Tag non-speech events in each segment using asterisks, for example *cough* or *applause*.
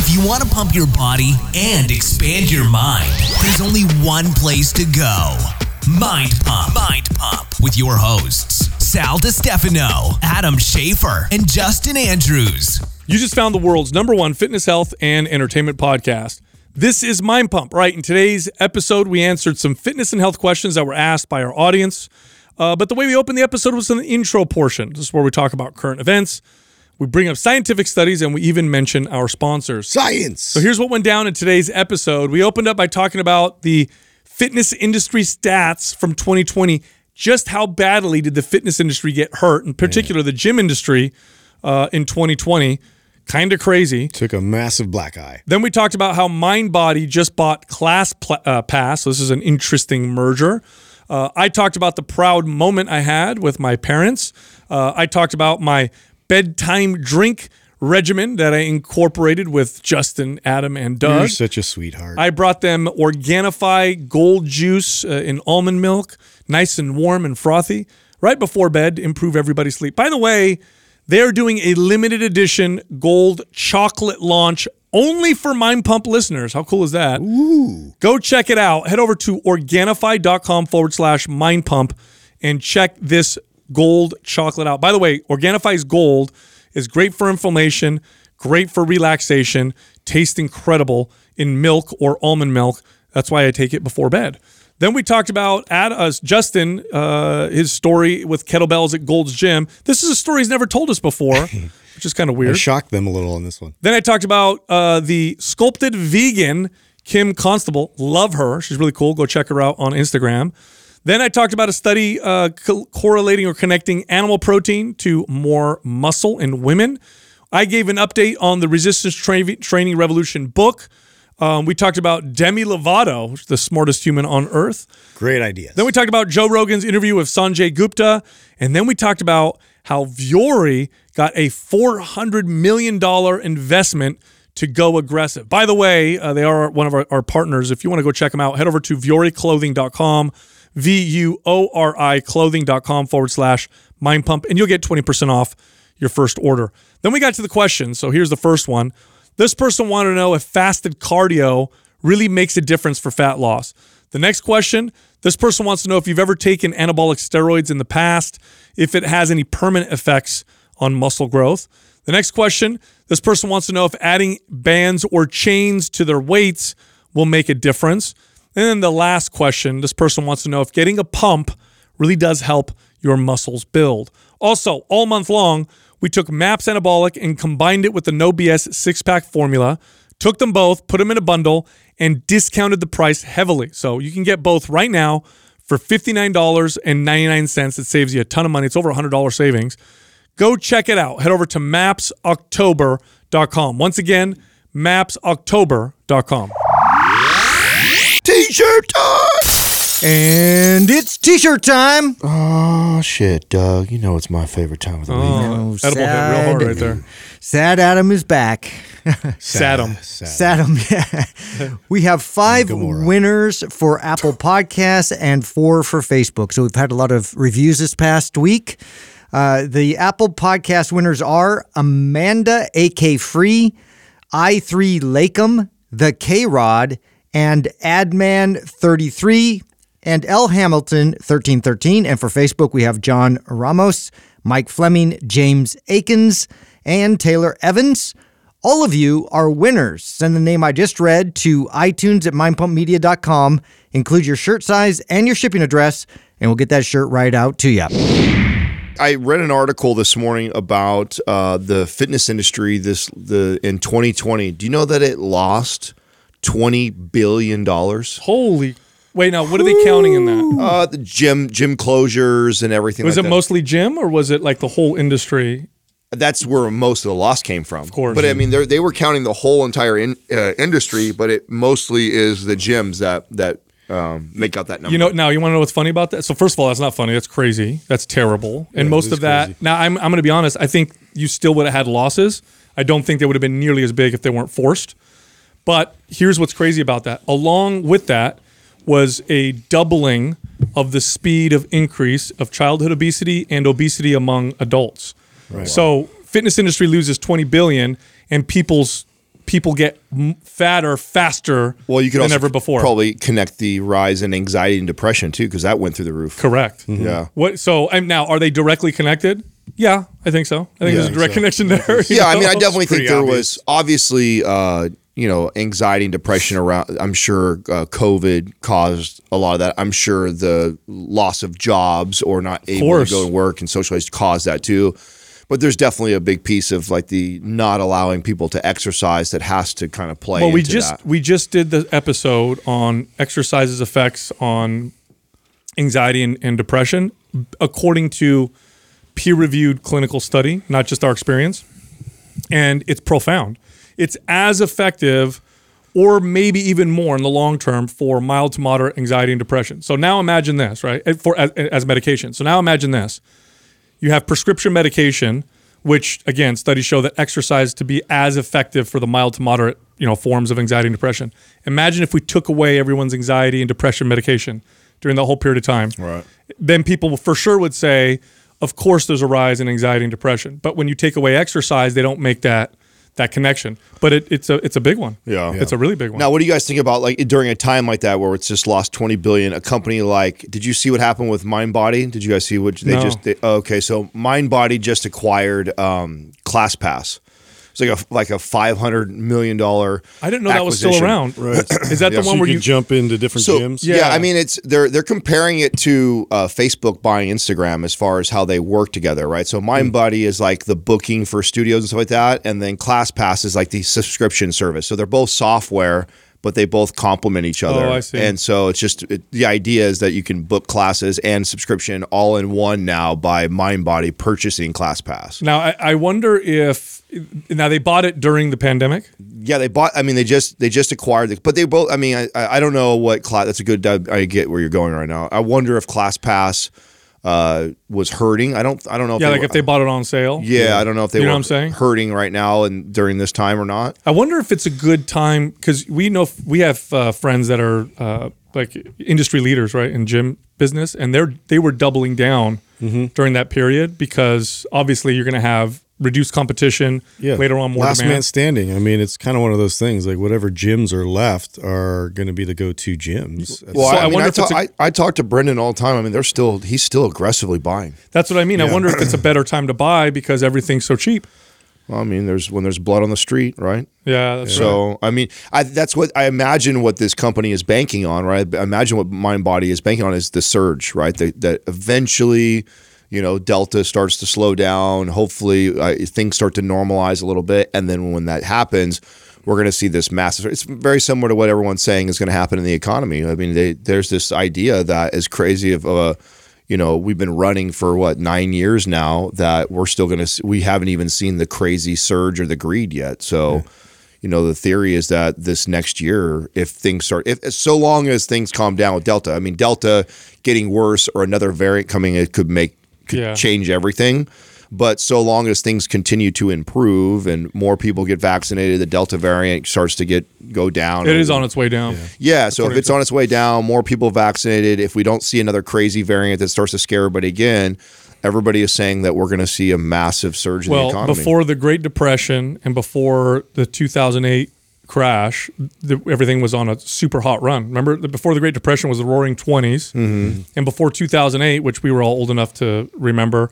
If you want to pump your body and expand your mind, there's only one place to go. Mind Pump. Mind Pump with your hosts, Sal DiStefano, Adam Schafer, and Justin Andrews. You just found the world's number one fitness, health, and entertainment podcast. This is Mind Pump, right? In today's episode, we answered some fitness and health questions that were asked by our audience. Uh, but the way we opened the episode was in the intro portion. This is where we talk about current events, we bring up scientific studies, and we even mention our sponsors. Science. So here's what went down in today's episode. We opened up by talking about the fitness industry stats from 2020. Just how badly did the fitness industry get hurt, in particular the gym industry uh, in 2020? Kind of crazy. Took a massive black eye. Then we talked about how MindBody just bought Class Pl- uh, Pass. So this is an interesting merger. Uh, I talked about the proud moment I had with my parents. Uh, I talked about my bedtime drink regimen that I incorporated with Justin, Adam, and Doug. You're such a sweetheart. I brought them Organifi Gold Juice uh, in almond milk, nice and warm and frothy, right before bed to improve everybody's sleep. By the way, they're doing a limited edition gold chocolate launch only for Mind Pump listeners. How cool is that? Ooh. Go check it out. Head over to Organifi.com forward slash Mind Pump and check this gold chocolate out. By the way, Organifi's gold is great for inflammation, great for relaxation, tastes incredible in milk or almond milk. That's why I take it before bed. Then we talked about at us Justin, uh, his story with kettlebells at Gold's Gym. This is a story he's never told us before, *laughs* which is kind of weird. I shocked them a little on this one. Then I talked about uh, the sculpted vegan Kim Constable. Love her. She's really cool. Go check her out on Instagram. Then I talked about a study uh, co- correlating or connecting animal protein to more muscle in women. I gave an update on the Resistance Tra- Training Revolution book. Um, we talked about Demi Lovato, the smartest human on earth. Great idea. Then we talked about Joe Rogan's interview with Sanjay Gupta. And then we talked about how Vuori got a $400 million investment to go aggressive. By the way, uh, they are one of our, our partners. If you want to go check them out, head over to VuoriClothing.com, V U O R I clothing.com forward slash mind pump, and you'll get 20% off your first order. Then we got to the question. So here's the first one. This person wanted to know if fasted cardio really makes a difference for fat loss. The next question this person wants to know if you've ever taken anabolic steroids in the past, if it has any permanent effects on muscle growth. The next question this person wants to know if adding bands or chains to their weights will make a difference. And then the last question this person wants to know if getting a pump really does help your muscles build. Also, all month long, we took MAPS Anabolic and combined it with the No BS six pack formula, took them both, put them in a bundle, and discounted the price heavily. So you can get both right now for $59.99. It saves you a ton of money. It's over $100 savings. Go check it out. Head over to mapsoctober.com. Once again, mapsoctober.com. T-shirt time. And it's t-shirt time. Oh shit, Doug. You know it's my favorite time of the week. Oh, edible hit real hard right there. Sad Adam is back. Saddam. Sad. Sadam, *laughs* yeah. we have five Gomorrah. winners for Apple *laughs* Podcasts and four for Facebook. So we've had a lot of reviews this past week. Uh, the Apple Podcast winners are Amanda, AK Free, I3 Lakem, The K Rod, and Adman33 and L Hamilton 1313. And for Facebook, we have John Ramos, Mike Fleming, James Akins, and Taylor Evans. All of you are winners. Send the name I just read to iTunes at mindpumpmedia.com. Include your shirt size and your shipping address, and we'll get that shirt right out to you. I read an article this morning about uh, the fitness industry this the in 2020. Do you know that it lost 20 billion dollars? Holy. Wait, now, what are they counting in that? Uh, the gym gym closures and everything. Was like it that. mostly gym or was it like the whole industry? That's where most of the loss came from. Of course. but I mean, they they were counting the whole entire in, uh, industry, but it mostly is the gyms that that um, make out that number. You know, now you want to know what's funny about that? So first of all, that's not funny. That's crazy. That's terrible. And most of that. crazy. Now I'm I'm going to be honest. I think you still would have had losses. I don't think they would have been nearly as big if they weren't forced. But here's what's crazy about that. Along with that was a doubling of the speed of increase of childhood obesity and obesity among adults. Right. So fitness industry loses 20 billion and people's people get fatter faster Well, you could than also ever before. probably connect the rise in anxiety and depression too, because that went through the roof. Correct. Yeah. What? So and now are they directly connected? Yeah, I think so. I think there's a direct connection there. *laughs* Yeah, I mean, I definitely think there obvious. was obviously, uh, you know, anxiety and depression around. I'm sure uh, COVID caused a lot of that. I'm sure the loss of jobs or not able to go and work and socialize caused that too. But there's definitely a big piece of like the not allowing people to exercise that has to kind of play. Well, we into just that. we just did the episode on exercise's effects on anxiety and, and depression, according to peer-reviewed clinical study, not just our experience, and it's profound. It's as effective, or maybe even more in the long term for mild to moderate anxiety and depression. So now imagine this, right? For as, as medication. So now imagine this: you have prescription medication, which again studies show that exercise to be as effective for the mild to moderate, you know, forms of anxiety and depression. Imagine if we took away everyone's anxiety and depression medication during the whole period of time. Right. Then people for sure would say, of course there's a rise in anxiety and depression. But when you take away exercise, they don't make that that connection. But it, it's a it's a big one. Yeah. It's a really big one. Now, what do you guys think about like during a time like that where it's just lost 20 billion? A company like, did you see what happened with MindBody? Did you guys see what they No. just? They, oh, okay, so MindBody just acquired um, ClassPass. It's like a like a 500 million dollar. I didn't know that was still around. Right. *clears throat* Is that Yeah. the So one you where could you jump into different So gyms. yeah. Yeah. I mean it's they're they're comparing it to uh, Facebook buying Instagram as far as how they work together, right? So MindBody is like the booking for studios and stuff like that, and then ClassPass is like the subscription service. So they're both software, but they both complement each oh, other. Oh, I see. And so it's just it, the idea is that you can book classes and subscription all in one now by MindBody purchasing ClassPass. Now I, I wonder if now they bought it during the pandemic. Yeah, they bought. I mean, they just they just acquired it, but they both. I mean, I I I don't know what class. That's a good. I get where you're going right now. I wonder if ClassPass uh, was hurting. I don't. I don't know. If Yeah, they like were- if they bought it on sale. Yeah, I don't know if they You know were what I'm saying? hurting right now and during this time or not. I wonder if it's a good time because we know we have uh, friends that are uh, like industry leaders, right, in gym business, and they're they were doubling down Mm-hmm. during that period because obviously you're going to have reduced competition Yeah. later on, more Last demand. man standing. I mean, it's kind of one of those things. Like whatever gyms are left are going to be the go-to gyms. Well, So I, I mean, wonder I, if it's talk, a- I, I talk to Brendan all the time. I mean, they're still he's still aggressively buying. That's what I mean. I wonder if it's a better time to buy because everything's so cheap. Well, I mean, there's when there's blood on the street, right? Yeah, that's right. So I mean, I, that's what I imagine what this company is banking on, right? I imagine what MindBody is banking on is the surge, right? That, that eventually, you know, Delta starts to slow down. Hopefully, uh, things start to normalize a little bit, and then when that happens, we're going to see this massive. It's very similar to what everyone's saying is going to happen in the economy. I mean, they, there's this idea that is crazy of a you know, we've been running for what nine years now. That we're still going to. We haven't even seen the crazy surge or the greed yet. So, you know, the theory is that this next year, if things start, if so long as things calm down with Delta, I mean, Delta getting worse or another variant coming, it could make Yeah. change everything. But so long as things continue to improve and more people get vaccinated, the Delta variant starts to get go down. it is on its way down. Yeah, so if it's on its way down, more people vaccinated, if we don't see another crazy variant that starts to scare everybody again, everybody is saying that we're going to see a massive surge in the Well, economy. before the Great Depression and before the 2008 crash, the, everything was on a super hot run. Remember, the, before the Great Depression was the Roaring 20s, Mm-hmm. and before 2008, which we were all old enough to remember,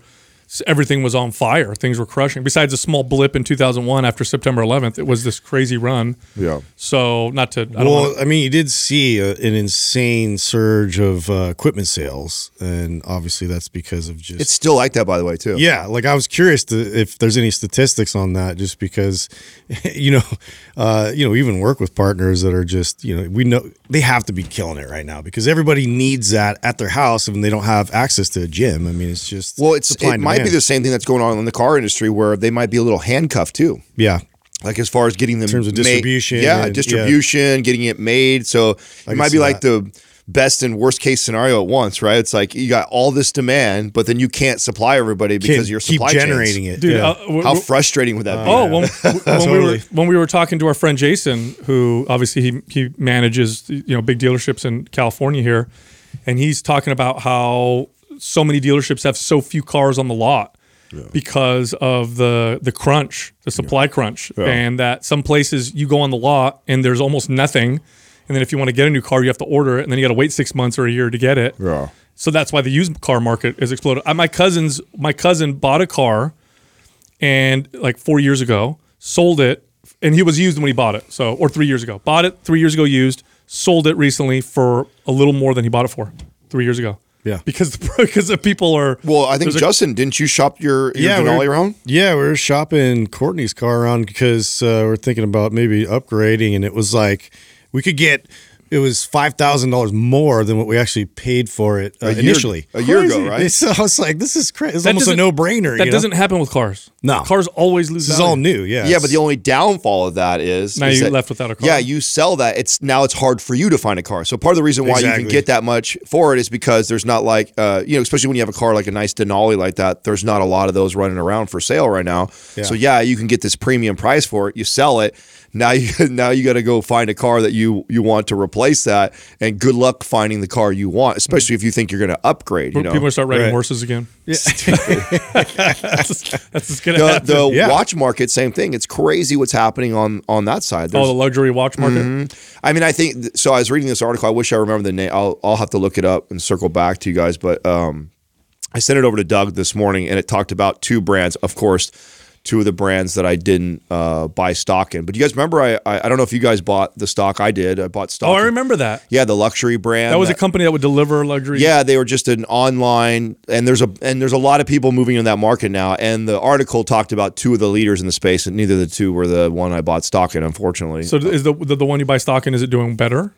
everything was on fire. Things were crushing. Besides a small blip in 2001 after September 11th, it was this crazy run. yeah. So, not to. I don't Well, wanna- I mean, you did see a, an insane surge of uh, equipment sales, and obviously that's because of just It's still like that, by the way, too. Yeah, like I was curious to, if there's any statistics on that, just because, *laughs* you know, uh, you know, we even work with partners that are just, you know, we know they have to be killing it right now because everybody needs that at their house when they don't have access to a gym. I mean, it's just Well, it's it might be the same thing that's going on in the car industry where they might be a little handcuffed too. yeah. Like as far as getting them in terms of distribution yeah, and- distribution, getting it made. So it might be like the best and worst case scenario at once, right? It's like you got all this demand, but then you can't supply everybody because Keep- your keep supply generating chains. it, Dude, yeah. uh, w- How w- frustrating would that be? Oh, when, when we were Totally. when we were talking to our friend Jason, who obviously he he manages you know big dealerships in California here, and he's talking about how so many dealerships have so few cars on the lot because of the the crunch, the supply crunch, and that some places you go on the lot and there's almost nothing, and then if you want to get a new car, you have to order it, and then you got to wait six months or a year to get it. Yeah. So that's why the used car market is exploded. Uh, My cousin's my cousin bought a car, and like four years ago, sold it, and he was used when he bought it. So or three years ago, bought it three years ago used, sold it recently for a little more than he bought it for three years ago. Yeah. because *laughs* because the people are Well, I think There's a- Justin, didn't you shop your, your yeah, Denali around? Yeah, we were shopping Courtney's car around because uh, we're thinking about maybe upgrading, and it was like we could get it was five thousand dollars more than what we actually paid for it uh, A year- initially. a year ago, right? *laughs* So I was like, this is crazy. It's That almost a no brainer. That doesn't happen with cars. No. cars always lose. This is all new. Yeah. Yeah, but the only downfall of that is Now is you're that- left without a car. Yeah, you sell that. It's now it's hard for you to find a car. So part of the reason why you can get that much for it is because there's not like uh, you know, especially when you have a car like a nice Denali like that. There's not a lot of those running around for sale right now. So yeah, you can get this premium price for it. You sell it. Now you *laughs* now you got to go find a car that you you want to replace that, and good luck finding the car you want, especially if you think you're going to upgrade. You know, People are start riding Right. horses again. *laughs* that's, that's just gonna the, happen. the Yeah. watch market, same thing. It's crazy what's happening on on that side. oh, the luxury watch market. Mm-hmm. I mean, I think so. I was reading this article. I wish I remember the name. I'll I'll have to look it up and circle back to you guys. But um, I sent it over to Doug this morning, and it talked about two brands. Of course, two of the brands that I didn't uh, buy stock in. But you guys remember? I, I I don't know if you guys bought the stock. I did. I bought stock. Oh, I in- remember that. Yeah, the luxury brand. That was a company that would deliver luxury. Yeah, they were just an online, and there's a and there's a lot of people moving in that market now. And the article talked about two of the leaders in the space, and neither of the two were the one I bought stock in, unfortunately. So is the, the the one you buy stock in? Is it doing better?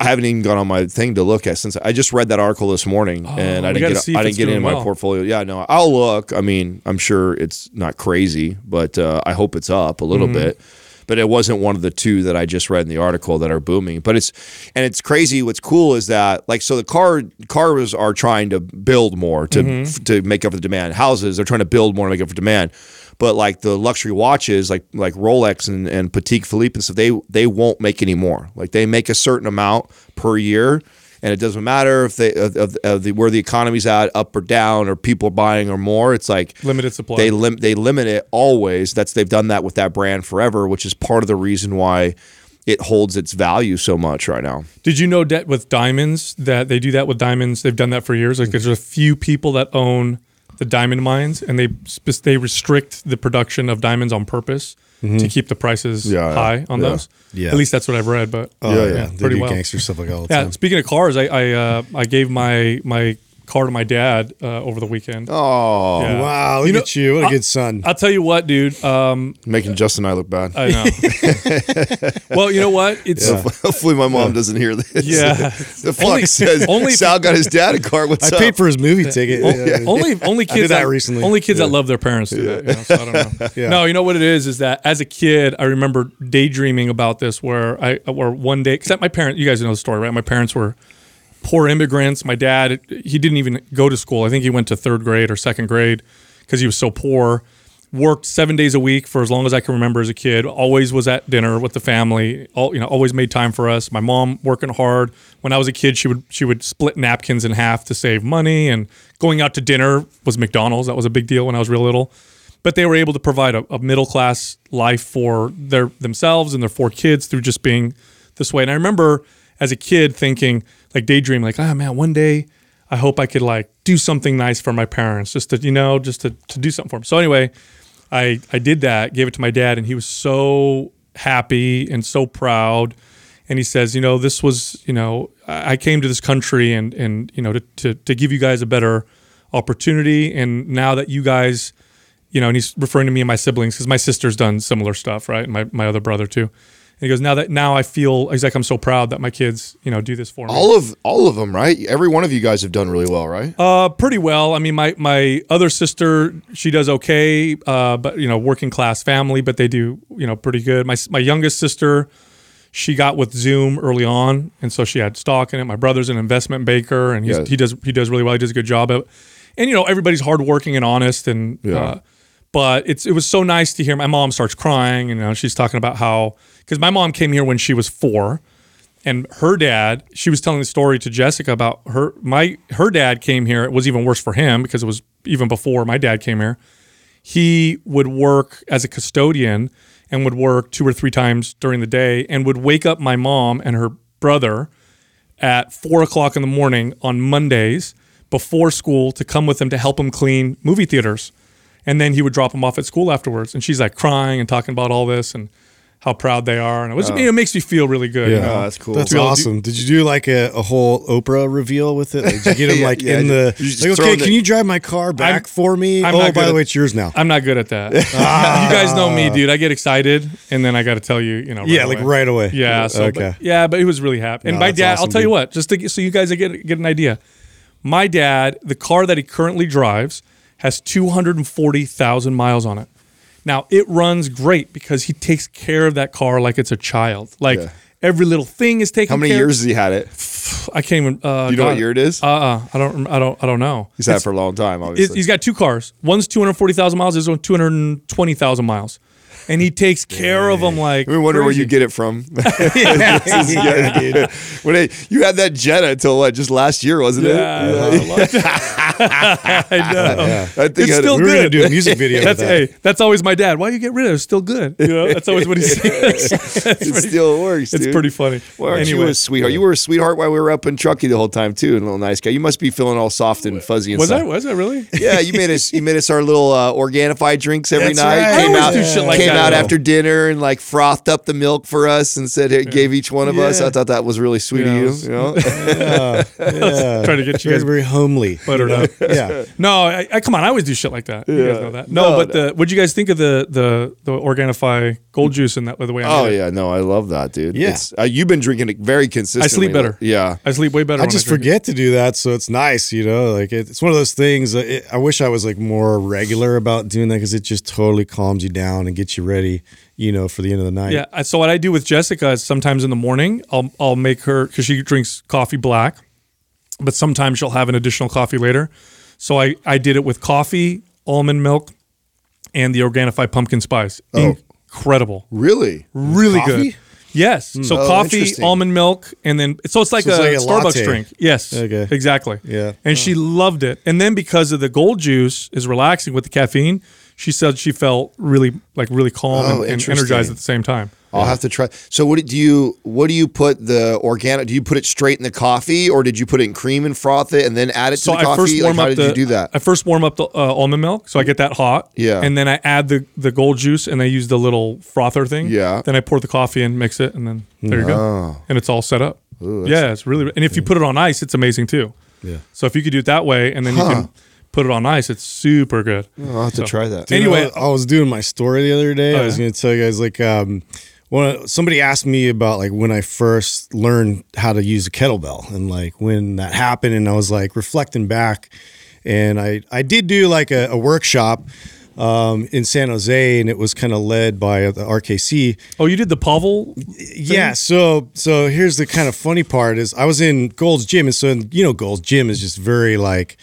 I haven't even gone on my thing to look at since I just read that article this morning, and I didn't get I didn't get it in doing my portfolio. Yeah, no, I'll look. I mean, I'm sure it's not crazy, but uh, I hope it's up a little Mm-hmm. bit. But it wasn't one of the two that I just read in the article that are booming. But it's and it's crazy. What's cool is that like so the car cars are trying to build more to Mm-hmm. to make up for the demand. Houses they're trying to build more to make up for demand. But like the luxury watches, like like Rolex and, and Patek Philippe and stuff, they they won't make any more. Like they make a certain amount per year, and it doesn't matter if they of, of, of the, where the economy's at, up or down, or people are buying or more. It's like Limited supply. They lim- they limit it always. That's they've done that with that brand forever, which is part of the reason why it holds its value so much right now. Did you know that with diamonds that they do that with diamonds? They've done that for years. Like there's a few people that own the diamond mines, and they sp- they restrict the production of diamonds on purpose to keep the prices Mm-hmm. Yeah, yeah, high on yeah. those. Yeah. At least that's what I've read. But Oh, Yeah, yeah, yeah. They pretty do well. gangster stuff like all the yeah. time. Speaking of cars, I I, uh, I gave my my car to my dad uh, over the weekend. Oh, Yeah. Wow, look You know, at you. What a I- good son. I'll tell you what, dude. Um, making Justin and I look bad. I know. *laughs* well, you know what? It's *laughs* Hopefully, my mom doesn't hear this. Yeah. *laughs* the fuck Only- says only- Sal got his dad a car. What's I up? paid for his movie ticket. Yeah. only only kids did that recently. Only kids that love their parents do that. You know, so I don't know. Yeah. No, you know what it is is that as a kid, I remember daydreaming about this. Where I where one day, except my parents, you guys know the story, right? My parents were poor immigrants. My dad, he didn't even go to school. I think he went to third grade or second grade because he was so poor. Worked seven days a week for as long as I can remember as a kid. Always was at dinner with the family. All you know, always made time for us. My mom working hard. When I was a kid, she would she would split napkins in half to save money. And going out to dinner was McDonald's. That was a big deal when I was real little. But they were able to provide a, a middle class life for their themselves and their four kids through just being this way. And I remember as a kid thinking, like daydream, like, ah man, one day I hope I could like do something nice for my parents, just to, you know, just to, to do something for them. So anyway, I I did that, gave it to my dad, and he was so happy and so proud. And he says, you know, this was, you know, I I came to this country and and you know to to, to give you guys a better opportunity. And now that you guys, you know, and he's referring to me and my siblings because my sister's done similar stuff, right? And my my other brother too. And he goes, now that now I feel he's like I'm so proud that my kids, you know, do this for me. all of all of them, right? Every one of you guys have done really well, right? Uh, pretty well. I mean, my my other sister, she does okay, uh, but you know, working class family, but they do you know pretty good. My my youngest sister, she got with Zoom early on, and so she had stock in it. My brother's an investment banker, and he's, Yeah. he does he does really well. He does a good job of it. And you know, everybody's hardworking and honest, and Yeah. uh, but it's it was so nice to hear. My mom starts crying, and you know, she's talking about how because my mom came here when she was four and her dad she was telling the story to jessica about her my her dad came here it was even worse for him because it was even before my dad came here he would work as a custodian and would work two or three times during the day and would wake up my mom and her brother at four o'clock in the morning on Mondays before school to come with him to help him clean movie theaters. And then he would drop them off at school afterwards. And she's like crying and talking about all this and how proud they are. And it was, oh. it makes me feel really good. you Yeah, know? Oh, that's cool. That's To be awesome. Did you do like a, a whole Oprah reveal with it? Like, did you get *laughs* him Yeah, like yeah, in the like? Okay, in the- can you drive my car back for me? I'm oh, by good the way, it's yours now. I'm not good at that. *laughs* you guys know me, dude. I get excited and then I got to tell you, you know, right yeah, like right away. Yeah. So, okay. but, yeah, but he was really happy. And No, my that's dad, I'll awesome, tell you what, just to get, so you guys get get an idea. My dad, the car that he currently drives, has 240,000 miles on it. Now it runs great because he takes care of that car like it's a child. Like Yeah. every little thing is taken. How many care years has he had it? *sighs* I can't even. Uh, You know what year it is? Uh, uh I don't. I don't. I don't know. He's had it for a long time, obviously. he's got two cars. One's 240,000 miles. This one's 220,000 miles. And he takes care of them like. we wonder where you get it from. *laughs* *laughs* when it, you had that Jetta until what? Just last year, wasn't Yeah, it? *laughs* I know. I think It's had- still we were gonna do a music video. That's with that. hey, that's always my dad. Why do you get rid of it? It's still good. You know, that's always what he says. It pretty- still works. It's dude. pretty funny. Well, aren't anyway, you a sweetheart? You were a sweetheart while we were up in Truckee the whole time too, and a little nice guy. You must be feeling all soft and fuzzy was inside. I? Was I really? Yeah, you made us. You made us our little uh, Organifi drinks every That's night. right. Came I out, always do shit like came that, out after dinner and like frothed up the milk for us and said it gave each one of us. I thought that was really sweet Yeah, it of was- you. You know, *laughs* Yeah, yeah. *laughs* Trying to get you guys very homely. buttered up. *laughs* Yeah. No, I, I come on. I always do shit like that. You guys know that. No, No, but the what'd you guys think of the the the Organifi gold juice and that the way I oh made it? yeah, no, I love that, dude. Yeah. Uh, you've been drinking it very consistently. I sleep better. Yeah, I sleep way better. I when just drink it. forget to do that, so it's nice, you know. Like it, it's one of those things. uh, It, I wish I was like more regular about doing that because it just totally calms you down and gets you ready, you know, for the end of the night. Yeah. So what I do with Jessica is sometimes in the morning I'll I'll make her because she drinks coffee black, but sometimes she'll have an additional coffee later. So I I did it with coffee, almond milk, and the Organifi pumpkin spice. Oh. Incredible, really. really Coffee? good. Yes. Hmm. So Oh, coffee, almond milk, and then so it's like So it's a like a Starbucks latte. drink. Yes. Okay. Exactly. Yeah. And she loved it. And then because of the gold juice is relaxing with the caffeine, she said she felt really like really calm Oh, and, and energized at the same time. I'll have to try. So, what do you what do you put the organic? Do you put it straight in the coffee, or did you put it in cream and froth it and then add it So to the I coffee? first Like, warm how up did the. you do that? I first warm up the uh, almond milk, so I get that hot. Yeah. And then I add the the gold juice, and I use the little frother thing. Yeah. Then I pour the coffee in, mix it, and then there you Oh. go. And it's all set up. yeah, it's really. And if you put it on ice, it's amazing too. Yeah. So if you could do it that way, and then you can put it on ice, it's super good. I'll have to try that. Dude, Anyway- I, I was doing my story the other day. Oh, I was yeah? going to tell you guys like um, when somebody asked me about like when I first learned how to use a kettlebell and like when that happened, and I was like reflecting back, and I I did do like a, a workshop. Um, in San Jose, and it was kind of led by the RKC. Oh, you did the Pavel? Yeah. So so here's the kind of funny part is I was in Gold's Gym, and so you know Gold's Gym is just very like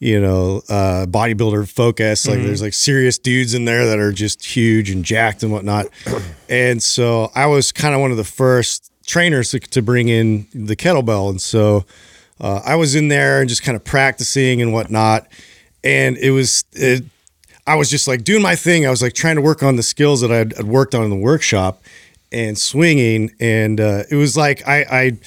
you know uh, bodybuilder focus. Like there's like serious dudes in there that are just huge and jacked and whatnot. *clears throat* and so I was kind of one of the first trainers to, to bring in the kettlebell, and so uh, I was in there and just kind of practicing and whatnot. And it was it, I was just like doing my thing. I was like trying to work on the skills that I'd, I'd worked on in the workshop and swinging. And uh, it was like I, I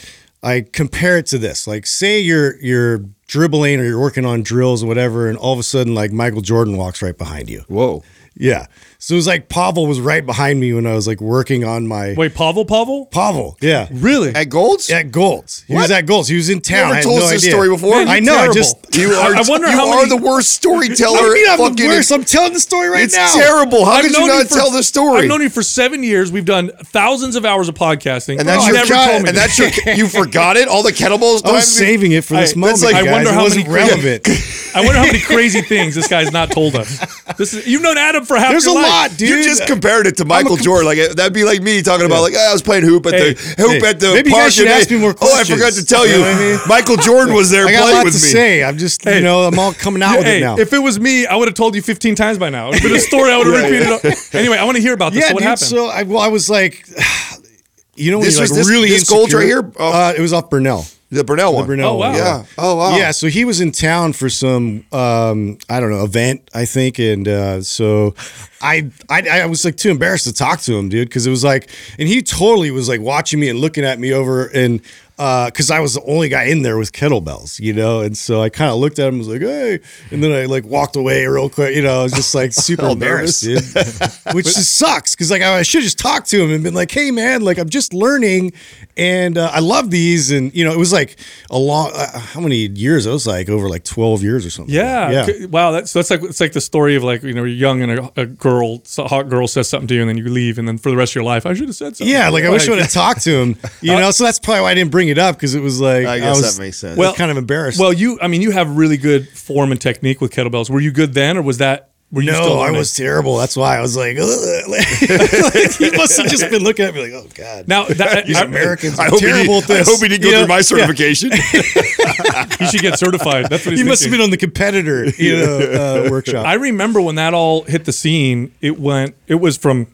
I compare it to this. Like say you're you're dribbling or you're working on drills or whatever, and all of a sudden like Michael Jordan walks right behind you. Whoa. Yeah. So it was like Pavel was right behind me when I was like working on my Wait, Pavel? Pavel? Pavel. Yeah. Really? At Gold's? At Golds. He was at Golds. He was in town. never I had told no this idea. story before? Man, I you're know. I just *laughs* You are, I wonder you how are many- the worst storyteller. I mean, I'm fucking the worst. I'm telling the story right it's now. It's terrible. How I've could you known not for- tell the story? I've known you for seven years. We've done thousands of hours of podcasting. and that's you your never told me and this. that's your *laughs* you forgot it. All the kettlebells. I was saving it for this moment. I wonder how many- relevant. I wonder how many crazy things this guy's not told us. This is you've known Adam for half There's your life. Dude. You just compared it to Michael Jordan. Like that'd be like me talking about like "Ah, I was playing hoop at Hey, the hoop hey, at the maybe you guys should ask me more questions. Oh, I forgot to tell you, You know I mean? Michael Jordan was there *laughs* I got a playing lot with to me. say. I'm just, Hey. you know, I'm all coming out with it now. if it was me, I would have told you 15 times by now. It's been a *laughs* story I would have repeated. *laughs* Anyway, I want to hear about this. yeah, so what dude. happened? So I, well, I was like, *sighs* you know, when This was like this- really this Gold's right here? Oh. Uh, it was off Burnell. The Brunel one. Brunel Oh, wow. one, Yeah. Oh wow. Yeah, so he was in town for some um, I don't know event I think, and uh, so I, I I was like too embarrassed to talk to him, dude, because it was like, and he totally was like watching me and looking at me over and because I was the only guy in there with kettlebells, you know, and so I kind of looked at him and was like, hey, and then I like walked away real quick, you know, I was just like *laughs* super embarrassed, *laughs* which just sucks because like I, should just talk to him and been like, hey man, like I'm just learning and uh, I love these, and you know, it was like a long, uh, how many years? It was like over like 12 years or something. Yeah. yeah. Wow. That's that's like it's like the story of like you know you're young and a, a girl, a hot girl says something to you and then you leave and then for the rest of your life I should have said something. Yeah, like I wish I would have *laughs* talked to him, you know. So that's probably why I didn't bring it up because it was like I guess was, that makes sense. Well, Well- kind of embarrassed. Well, you I mean you have really good form and technique with kettlebells. Were you good then or was that were you still no, I was terrible. That's why I was like, "Ugh." *laughs* Like, *laughs* he must have just been looking at me like, oh god. now that, these I- Americans I are hope, he terrible did, at this. I hope he didn't go You know? through my Yeah. certification. *laughs* you should get certified. That's what he's He must have been on the competitor, you know, uh, workshop. I remember when that all hit the scene, it went it was from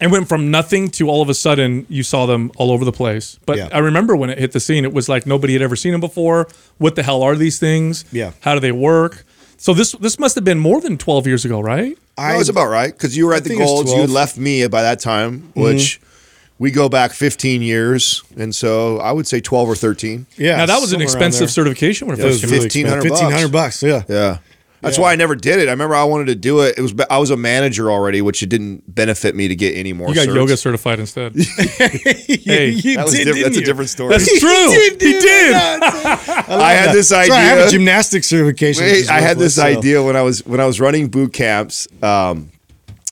it went from nothing to all of a sudden you saw them all over the place. But Yeah. I remember when it hit the scene, it was like nobody had ever seen them before. What the hell are these things? Yeah. How do they work? So this this must have been more than 12 years ago, right? I was about right because you were at the think it was Golds. You left me by that time, mm-hmm. which we go back 15 years, and so I would say 12 or 13. yeah. now that was an expensive certification when it It first came out. 1500 bucks. Fifteen hundred bucks. Yeah. Yeah. That's why I never did it. I remember I wanted to do it. It was I was a manager already, which it didn't benefit me to get any more. You got certs. yoga certified instead. *laughs* *laughs* hey, you That was did, diff- didn't that's a different story. That's *laughs* true. He did. He did. I had this idea. right, I have a gymnastics certification. Wait, I had this so. idea when I was when I was running boot camps. Um,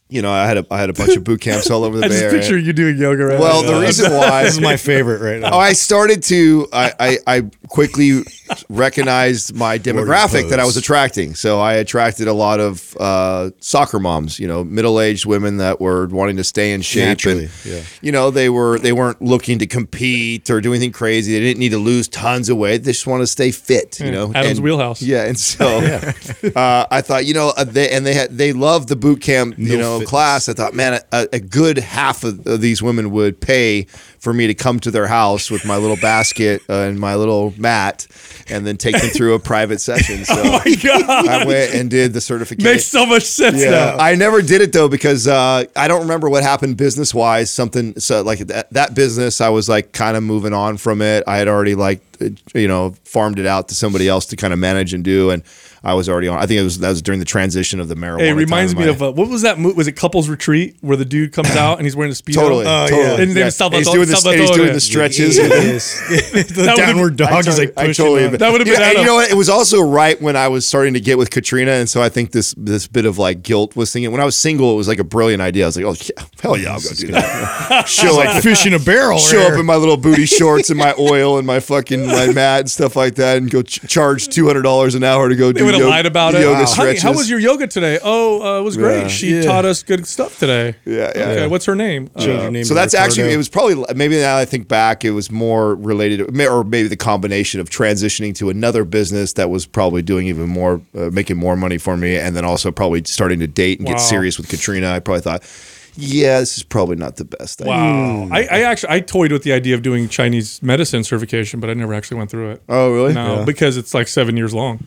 you know, I had a I had a bunch of boot camps all over the *laughs* I Bay just Area. picture you doing yoga right Well, now. the reason why This is my favorite right now. Oh, I started to. I, I, I quickly recognized my demographic that I was attracting. So I attracted a lot of uh, soccer moms. You know, middle-aged women that were wanting to stay in shape. Naturally, and, yeah. You know, they were they weren't looking to compete or do anything crazy. They didn't need to lose tons of weight. They just want to stay fit. You know, Adam's And- wheelhouse. Yeah, and so *laughs* uh, I thought, you know, uh, they and they had they loved the boot camp, you No fitness. class. I thought, man, a, a good half of, of these women would pay for me to come to their house with my little basket uh, and my little mat, and then take them through a private session. *laughs* So Oh my god. I went and did the certification. Makes so much sense Yeah, now. I never did it though because uh, I don't remember what happened business wise. Something so like that, that business, I was like kind of moving on from it. I had already like uh, you know farmed it out to somebody else to kind of manage and do, and I was already on. I think it was that was during the transition of the marijuana. Hey, it reminds time me I- of uh, what was that? Mo- was it Couples Retreat where the dude comes out and he's wearing a speedo? Totally, Oh, totally. yeah. And then Yeah. Salvatore- he's doing, the, and he's doing the stretches. It *laughs* *laughs* is. the downward dog is like I totally on. That would've You been know, and you know what? It was also right when I was starting to get with Katrina, and so I think this this bit of like guilt was thinking. When I was single, it was like a brilliant idea. I was like, oh yeah, hell yeah, I'll go do that. *laughs* show like up, fish in a barrel. show up in my little booty shorts and my oil and my fucking my mat and stuff like that, and go charge two hundred dollars an hour to go They do would yoga, lied about it. yoga Honey, stretches. how was your yoga today? Oh, uh, it was great. Yeah. She Yeah. taught us good stuff today. Yeah, yeah. Okay, what's her name? Uh, Change your name so to that's actually it was probably maybe now I think back it was more related may- or maybe the combination of transitioning to another business that was probably doing even more uh, making more money for me and then also probably starting to date and Wow. get serious with Katrina I probably thought yeah this is probably not the best idea. wow. I, I actually I toyed with the idea of doing Chinese medicine certification, but I never actually went through it. oh really No, because it's like seven years long.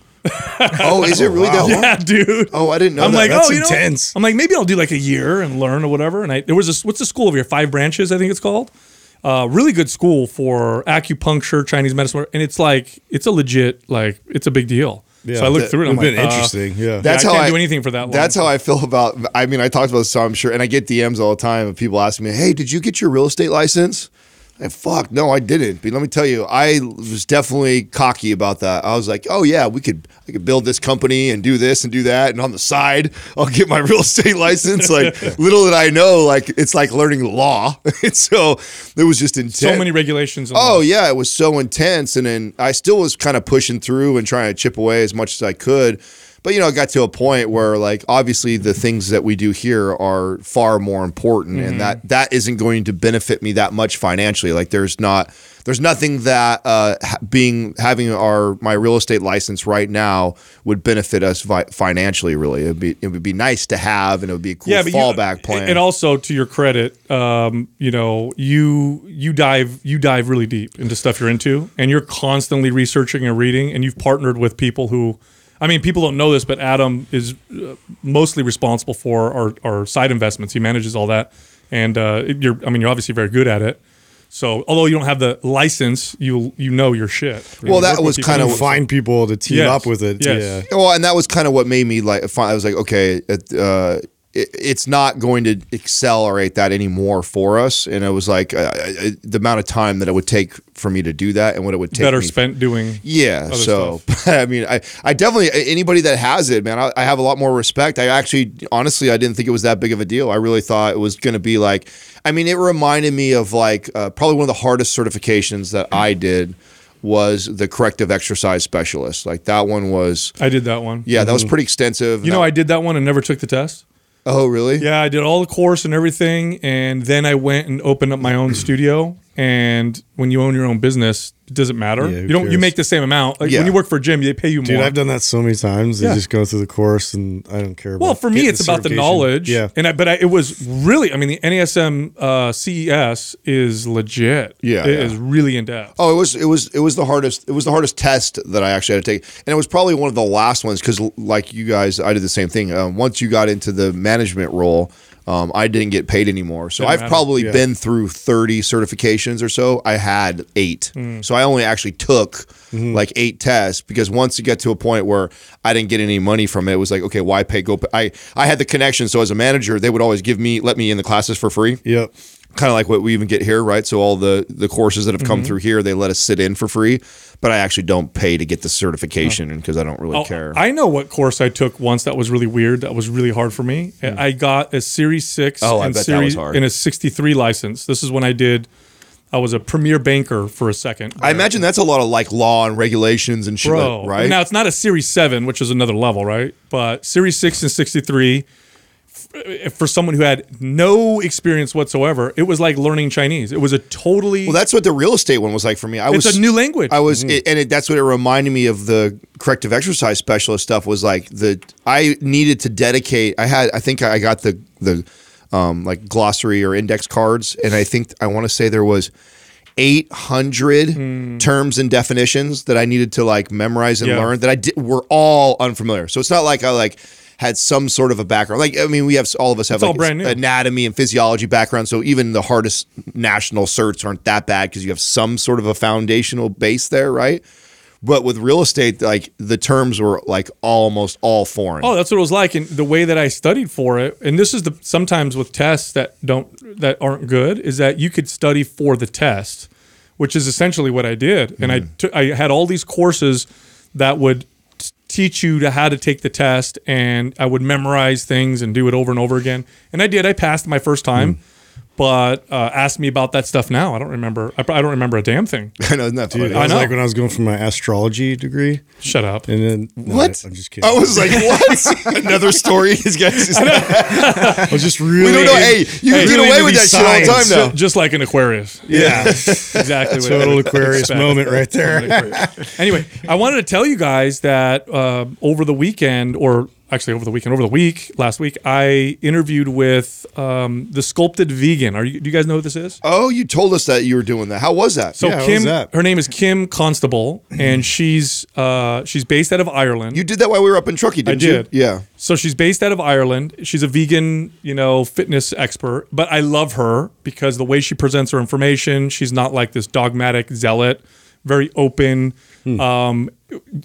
Oh is it really that long Yeah, dude. oh I didn't know I'm that. like, That's oh, you intense. know, I'm like, maybe I'll do like a year and learn or whatever. And I there was a what's the school over here? Five branches, I think it's called. Uh, really good school for acupuncture, Chinese medicine, and it's like it's a legit like it's a big deal. Yeah, so I looked that through it. I'm like, been uh, interesting. Yeah. That's I how I do anything for that long. That's how I feel about. I mean, I talked about this, so I'm sure, and I get DMs all the time of people asking me, "Hey, did you get your real estate license?" And fuck, no, I didn't. But let me tell you, I was definitely cocky about that. I was like, "Oh yeah, we could, I could build this company and do this and do that, and on the side, I'll get my *laughs* real estate license." Like, *laughs* little did I know, like it's like learning law. *laughs* and so it was just intense. so many regulations. Oh laws. yeah, it was so intense, and then I still was kind of pushing through and trying to chip away as much as I could. But you know, it got to a point where like obviously the things that we do here are far more important, Mm-hmm. and that that isn't going to benefit me that much financially. Like there's not there's nothing that uh, being having our my real estate license right now would benefit us vi- financially. Really, it'd be it would be nice to have, and it would be a cool you- fallback plan. And also to your credit, um, you know, you you dive you dive really deep into stuff you're into, and you're constantly researching and reading, and you've partnered with people who, I mean, people don't know this, but Adam is uh, mostly responsible for our, our side investments. He manages all that, and uh, you're I mean, you're obviously very good at it. So although you don't have the license, you you know your shit. Well, that was kind of find people to team Yes. up with it. Yes. Yeah. Well, and that was kind of what made me like. fi- I was like, okay, it, uh, it, it's not going to accelerate that anymore for us. And it was like uh, uh, the amount of time that it would take for me to do that, and what it would take. better me spent doing. Yeah. So, *laughs* I mean, I, I definitely anybody that has it, man, I, I have a lot more respect. I actually, honestly, I didn't think it was that big of a deal. I really thought it was going to be like. I mean, it reminded me of like uh, probably one of the hardest certifications that I did was the corrective exercise specialist. Like that one was. I did that one. Yeah, that was pretty extensive. You know, I did that one and never took the test. Oh really? Yeah, I did all the course and everything, and then I went and opened up my own studio. And when you own your own business, it doesn't matter. Yeah, you don't. You make the same amount. Like Yeah. when you work for a gym, they pay you more. Dude. I've done that so many times. They just go through the course, and I don't care. well, for me, getting it's about the knowledge. Yeah, And I, but I, it was really. I mean, the NASM uh, CES is legit. Yeah, it yeah. is really in depth. Oh, it was it was it was the hardest it was the hardest test that I actually had to take, and it was probably one of the last ones because like you guys, I did the same thing. Um, once you got into the management role, um, I didn't get paid anymore. So Didn't I've matter. probably Yeah. been through thirty certifications or so. I had eight, Hmm. so I only actually took like eight tests because once you get to a point where I didn't get any money from it, it was like okay, why pay? Go. Pay? I I had the connection, so as a manager, they would always give me let me in the classes for free Yep. Kind of like what we even get here, right? So all the the courses that have Mm-hmm. come through here, they let us sit in for free, but I actually don't pay to get the certification because I don't really Oh, care. I know what course I took once that was really weird. That was really hard for me. I got a Series Six. Oh, and bet that was Series and a sixty three license. This is when I did. I was a premier banker for a second. I imagine that's a lot of like law and regulations and shit, Bro, like- right? Now it's not a Series Seven, which is another level, right? But Series Six and sixty three. Uh, for someone who had no experience whatsoever, it was like learning Chinese. It was a totally well, that's what the real estate one was like for me. I It's was a new language. I was, mm-hmm. it, and it, that's what it reminded me of the corrective exercise specialist stuff. Was like the I needed to dedicate. I had, I think I got the the um, like glossary or index cards, and I think I want to say there was. 800 hmm. terms and definitions that I needed to like memorize and Yeah. learn that I did were all unfamiliar. So it's not like I like had some sort of a background. Like I mean, we have all of us have It's like anatomy and physiology background. So even the hardest national certs aren't that bad because you have some sort of a foundational base there, right? But with real estate, like the terms were like almost all foreign. Oh, that's what it was like, and the way that I studied for it. And this is the sometimes with tests that don't that aren't good is that you could study for the test, which is essentially what I did. And I mm. took I had all these courses that would t- teach you to how to take the test, and I would memorize things and do it over and over again. And I did. I passed my first time. Hmm. But uh, ask me about that stuff now. I don't remember. I, I don't remember a damn thing. *laughs* I know, isn't that funny? Dude, I I was know. like when I was going for my astrology degree, Shut up. and then no, What? I, am just kidding. I was like, *laughs* what? *laughs* Another story? These guys. I was just really. we don't know. Hey, you Hey, get really away into with that these shit all the time now. Ju- just like an Aquarius. Yeah. exactly. what I Total would Aquarius expect. moment right there. anyway, I wanted to tell you guys that uh, over the weekend, or actually over the weekend, over the week, last week, I interviewed with um, the Sculpted Vegan. Are you? Do you guys know who this is? Oh, you told us that you were doing that. How was that? So Yeah, how was Kim, that? her name is Kim Constable, and she's uh, she's based out of Ireland. you did that while we were up in Truckee, didn't did. you? Yeah. So she's based out of Ireland. She's a vegan, you know, fitness expert, but I love her because the way she presents her information, she's not like this dogmatic zealot, very open. Um,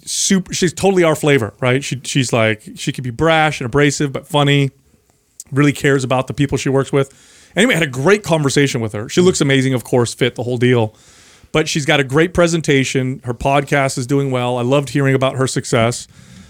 super. She's totally our flavor, right? She she's like she could be brash and abrasive, but funny. Really cares about the people she works with. Anyway, I had a great conversation with her. She looks amazing, of course, fit the whole deal. But she's got a great presentation. Her podcast is doing well. I loved hearing about her success.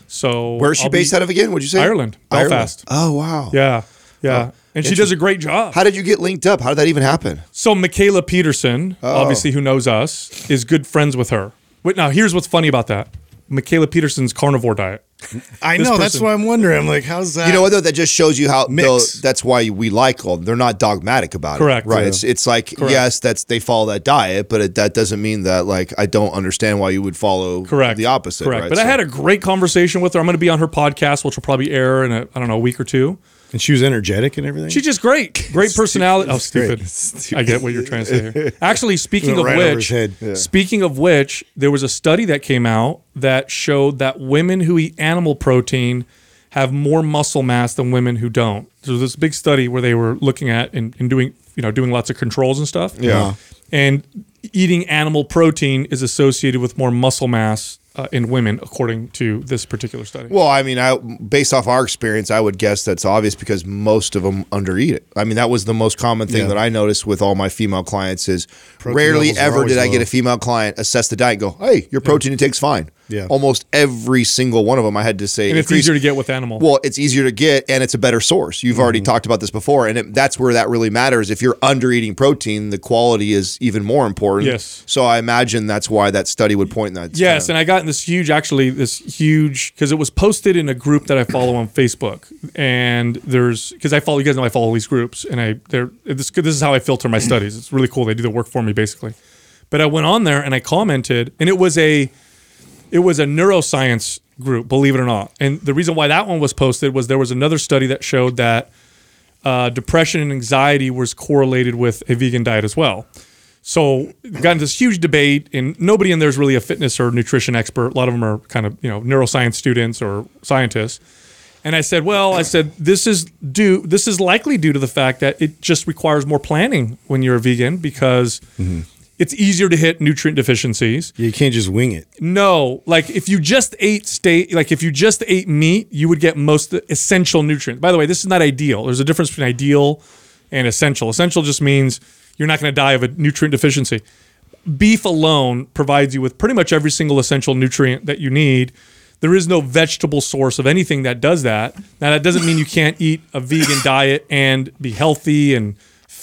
So Where is she I'll based out of again? What'd you say? Ireland, Ireland. Belfast. Oh wow. Yeah, yeah, and she does a great job. How did you get linked up? How did that even happen? So Mikhaila Peterson, Oh. obviously who knows us, is good friends with her. Wait, now here's what's funny about that. Mikhaila Peterson's carnivore diet. I This know. That's why I'm wondering. I'm like, how's that? You know what though? That just shows you how though, that's why we like them. They're not dogmatic about Correct. it. Correct. Right. Yeah. It's it's like Correct. yes, that's they follow that diet, but it, that doesn't mean that like I don't understand why you would follow Correct. the opposite. Correct. Right? But I had a great conversation with her. I'm going to be on her podcast, which will probably air in a I don't know a week or two. And she was energetic and everything. She's just great. *laughs* Great personality. Oh, great. stupid. I get what you're trying to say here. Actually, speaking of right which, head. speaking of which, there was a study that came out that showed that women who eat animal protein have more muscle mass than women who don't. So there's this big study where they were looking at and, and doing, you know, doing lots of controls and stuff. Yeah. And eating animal protein is associated with more muscle mass uh, in women, according to this particular study. Well, I mean, I based off our experience, I would guess that's obvious because most of them undereat it. I mean, that was the most common thing Yeah. that I noticed with all my female clients is Protein rarely ever always did I get a female client assess the diet and go, "Hey, your protein intake's fine." Yeah. Almost every single one of them, I had to say, and it's increase- easier to get with animal. Well, it's easier to get and it's a better source. You've already Mm-hmm. talked about this before, and it, that's where that really matters. If you're under eating protein, the quality is even more important. Yes. So I imagine that's why that study would point in that. Yes, and I got in this huge, actually, this huge because it was posted in a group that I follow on Facebook, and there's because I follow you guys know I follow these groups, and I they're this this is how I filter my studies. It's really cool. They do the work for me basically. But I went on there and I commented, and it was a it was a neuroscience group, believe it or not. And the reason why that one was posted was there was another study that showed that uh, depression and anxiety was correlated with a vegan diet as well. So we got into this huge debate, and nobody in there is really a fitness or nutrition expert. A lot of them are kind of you know neuroscience students or scientists. And I said, well, I said this is due. This is likely due to the fact that it just requires more planning when you're a vegan because it's easier to hit nutrient deficiencies. you can't just wing it. No, like if you just ate steak, like if you just ate meat, you would get most essential nutrients. By the way, this is not ideal. There's a difference between ideal and essential. Essential just means you're not going to die of a nutrient deficiency. Beef alone provides you with pretty much every single essential nutrient that you need. There is no vegetable source of anything that does that. Now that doesn't mean you can't eat a vegan diet and be healthy and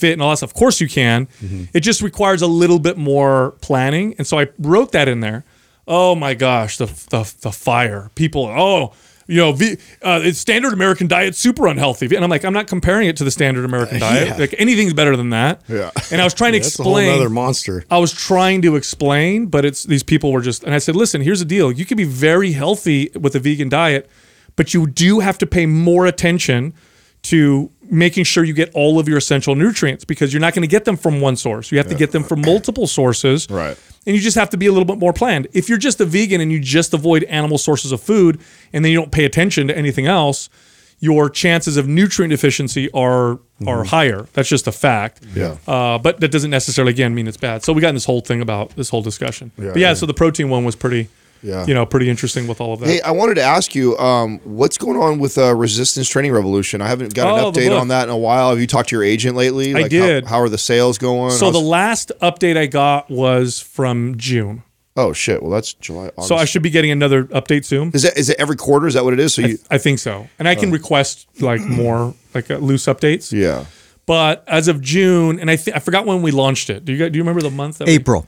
fit and all that stuff. Of course you can. It just requires a little bit more planning. And so I wrote that in there. Oh my gosh, the the, the fire. People, oh, you know, uh, it's standard American diet super unhealthy. And I'm like, I'm not comparing it to the standard American *laughs* diet. Yeah. Like anything's better than that. Yeah. And I was trying to *laughs* That's a explain. monster. I was trying to explain, but it's these people were just, and I said, listen, here's the deal. You can be very healthy with a vegan diet, but you do have to pay more attention to making sure you get all of your essential nutrients because you're not going to get them from one source. You have to get them from multiple sources. Right. And you just have to be a little bit more planned. If you're just a vegan and you just avoid animal sources of food and then you don't pay attention to anything else, your chances of nutrient deficiency are are higher. That's just a fact. Yeah. Uh, but that doesn't necessarily again mean it's bad. So we got in this whole thing about this whole discussion. but yeah, yeah. so the protein one was pretty, Yeah. you know, pretty interesting with all of that. Hey, I wanted to ask you, um, what's going on with uh, Resistance Training Revolution? I haven't got Oh, an update on that in a while. Have you talked to your agent lately? I did. How, are the sales going? so the last update I got was from June. oh shit! Well, that's July. August. So I should be getting another update soon. Is it is it every quarter? Is that what it is? So you, I think so. And I can request like more like uh, loose updates. yeah. But as of June, and I th- I forgot when we launched it. Do you guys, do you remember the month? That we- April.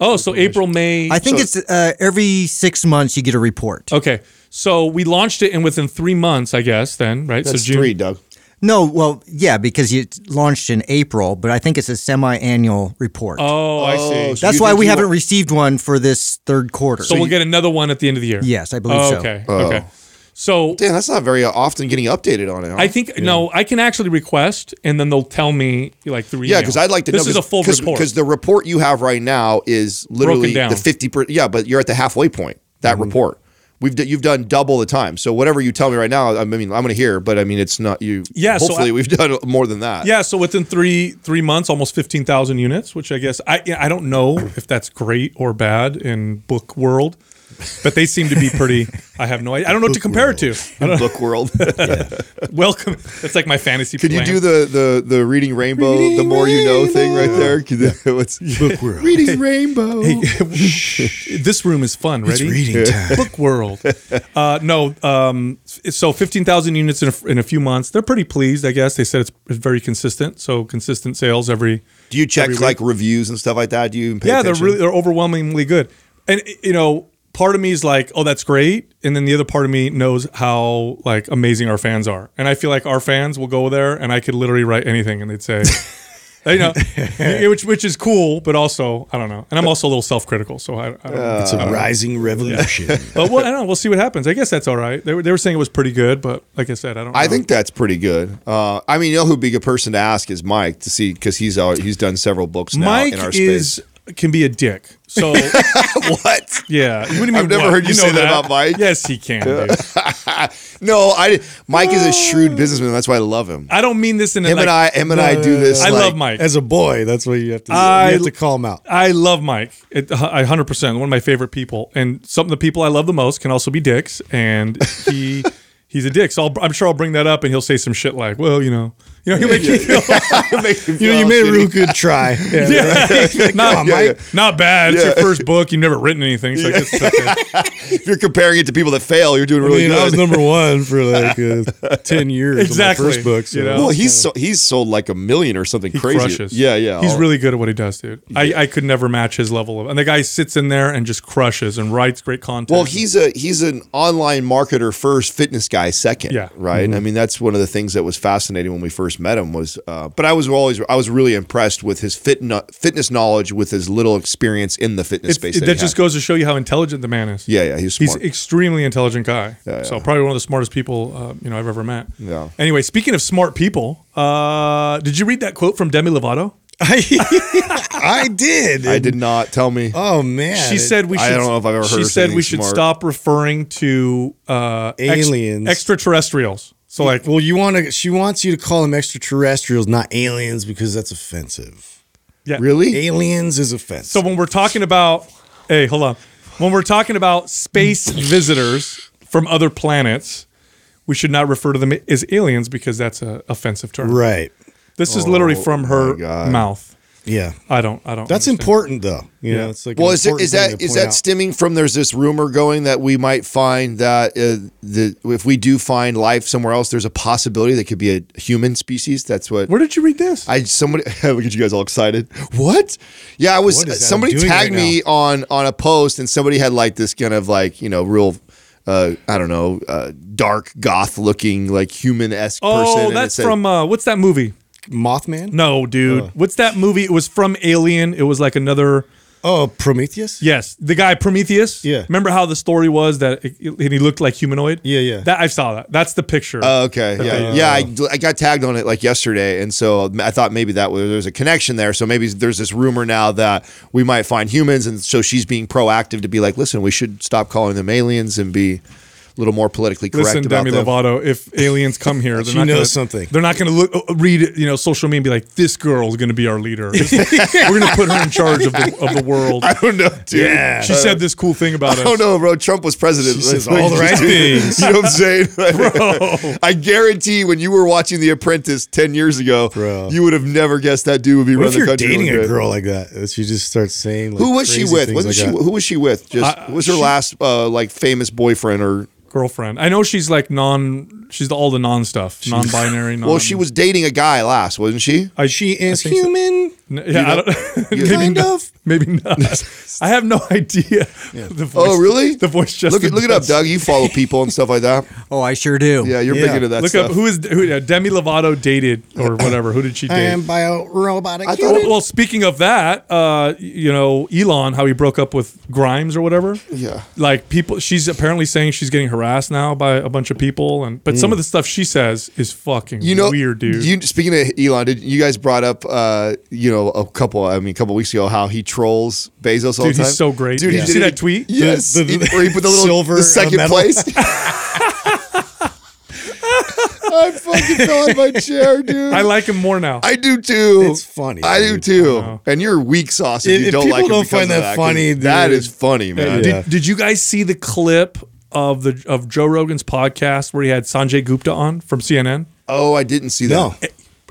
Oh, so April, May. I think So- it's uh, every six months you get a report. okay. So we launched it, and within three months, I guess, then right. That's so June. three, Doug. No, well, yeah, because you launched in April, but I think it's a semi-annual report. Oh, I see. so That's you why think we you haven't want- received one for this third quarter. So we'll get another one at the end of the year. yes, I believe Oh, so. okay. Okay. So Damn, that's not very often getting updated on it. Huh? I think no, I can actually request, and then they'll tell me like through Yeah, because I'd like to this know. is a full report. Because the report you have right now is literally the fifty percent. Yeah, but you're at the halfway point. That Mm-hmm. report. We've d- you've done double the time. So whatever you tell me right now, I mean, I'm going to hear. But I mean, it's not you. Yeah, so Hopefully, I- we've *laughs* done more than that. Yeah, so within three three months, almost fifteen thousand units, which I guess I I don't know if that's great or bad in book world, but they seem to be pretty. I have no idea. I don't know what to compare it to. Book world. *laughs* welcome. That's like my fantasy. Could you do the the the reading rainbow, the more you know thing right there? Could you- What's *laughs* Book world. reading rainbow? *laughs* this room is fun. It's Ready? reading time. Book world. Uh, no, um, so fifteen thousand units in a, in a few months. They're pretty pleased. I guess they said it's, it's very consistent. So consistent sales every. Do you check like reviews and stuff like that? Do you? Pay yeah, attention? they're really they're overwhelmingly good. And you know, part of me is like, oh, that's great, and then the other part of me knows how like amazing our fans are, and I feel like our fans will go there, and I could literally write anything, and they'd say. *laughs* You know, *laughs* which which is cool, but also I don't know, and I'm also a little self-critical, so I, I don't know. It's a rising revolution. *laughs* But what, I don't know. We'll see what happens. I guess that's all right. They were, they were saying it was pretty good, but like I said, I don't. Know. I know. think that's pretty good. Uh, I mean, you know who'd be a good person to ask is Mike to see because he's out, he's done several books now Mike in our space. is can be a dick. So *laughs* what? yeah, what do you mean? I've never what? heard you say that about Mike. Yes, he can. dude. *laughs* No, I. Mike is a shrewd businessman. That's why I love him. I don't mean this in a, Him like, and I, him and I do uh, this. I like- love Mike. As a boy, that's what you have to. I- you have to call him out. I love Mike. It, I 100% one of my favorite people, and some of the people I love the most can also be dicks, and he *laughs* he's a dick. So I'll, I'm sure I'll bring that up, and he'll say some shit like, "Well, you know, you know, he'll make you feel, *laughs* Make me You know, you made a real good try. *laughs* Yeah. yeah, *laughs* not, on, yeah, not bad. It's your first book. You've never written anything, so I okay. If you're comparing it to people that fail, you're doing I really mean, good. I was number one for like uh, ten years. Exactly, first book. So. you know? well, he's so, he's sold like a million or something He crazy. crushes. Yeah, yeah. He's All- really good at what he does, dude. I, I could never match his level of. And the guy sits in there and just crushes and writes great content. Well, he's a he's an online marketer first, fitness guy second. Yeah. Mm-hmm. right. I mean, that's one of the things that was fascinating when we first met him. Was uh, but I was always I was really impressed with his fit fitness knowledge with his little experience in the fitness It- space. it- that, that just had. goes to show you how intelligent the man is. Yeah, yeah. He's He's extremely intelligent guy. Yeah, So probably one of the smartest people uh, you know I've ever met. Yeah. Anyway, speaking of smart people, uh, did you read that quote from Demi Lovato? I, *laughs* I did. I did not tell me. Oh man, She it- said we should. I don't know if I've ever heard She said we should smart. stop referring to uh, ex- Aliens. extraterrestrials. So like, Well, you want to. She wants you to call them extraterrestrials, not aliens, because that's offensive. yeah. Really? Aliens is offensive. So when we're talking about, hey, hold on. When we're talking about space visitors from other planets, we should not refer to them as aliens because that's a offensive term. right? This is literally Oh, from her my God. mouth. Yeah, I don't. I don't. that's understand. important though. You Yeah. know, it's like Well, is, it, important is thing that to is point that out. stemming from? There's this rumor going that we might find that uh, the if we do find life somewhere else, there's a possibility that could be a human species. That's what Where did you read this? I somebody *laughs* look at you guys all excited. What? Yeah, I was. What is Adam somebody doing tagged right me on on a post, and somebody had like this kind of like you know real. Uh, I don't know, uh, dark goth looking like human esque person. oh, and it that's said- from uh, what's that movie? Mothman. No, dude. Oh. What's that movie? It was from Alien. It was like another. Oh, Prometheus. Yes, the guy Prometheus. Yeah. Remember how the story was that it, and he looked like humanoid? Yeah, yeah. That I saw that. That's the picture. Oh, okay. Yeah. they- yeah. I, uh, I got tagged on it like yesterday. And so I thought maybe that was, there's a connection there. So maybe there's this rumor now that we might find humans. And so she's being proactive to be like, listen, we should stop calling them aliens and be a little more politically correct Listen, about Demi them. Lovato, if *laughs* aliens come here, they're She not knows gonna, something. They're not going to look uh, read you know social media and be like, "This girl is going to be our leader. *laughs* We're going to put her in charge of the of the world." I don't know, dude. Yeah. She said this cool thing about I us. don't know, bro. Trump was president. She says all the right things. *laughs* You know what I'm saying? bro? I guarantee when you were watching The Apprentice 10 years ago, Bro. you would have never guessed that dude would be What running if the you're country. dating one a girl like that? that She just starts saying. Like, Who was she with? Wasn't like she? that. Who was she with? Just Uh, was her she- last uh, like famous boyfriend or? Girlfriend. I know she's like non. She's the, all the non stuff, non-binary. Non, *laughs* Well, she was dating a guy last, wasn't she? I, She is think so. human. N- Yeah, I don't, *laughs* *laughs* Kind of. Maybe not. *laughs* I have no idea. The voice, Oh, really? The voice just Look it, look it up, Doug. You follow people and stuff like that. *laughs* Oh, I sure do. Yeah, you're Yeah. big into that Look stuff. up who is who uh, Demi Lovato dated or *clears throat* whatever. Who did she I date? am bio robotic. I thought- well, well, speaking of that, uh, you know, Elon, how he broke up with Grimes or whatever. Yeah. Like people, she's apparently saying she's getting harassed now by a bunch of people, and but some of the stuff she says is fucking You know, weird, dude. You, speaking of Elon, did you guys brought up, uh, you know, a couple? I mean, a couple weeks ago, how he trolls Bezos all Dude, the time. he's so great. Dude, Did you see that tweet? Yes, The- the- He- where he put the little silver, the second medal. place. *laughs* I fucking fell in my chair, dude. I like him more now. I do too. It's funny, I do dude. too. And you're weak sauce if, If- you don't people like it People don't find of that 'cause funny, That dude. is funny, man. Yeah. Did, did you guys see the clip of the of Joe Rogan's podcast where he had Sanjay Gupta on from CNN? Oh, I didn't see that. No.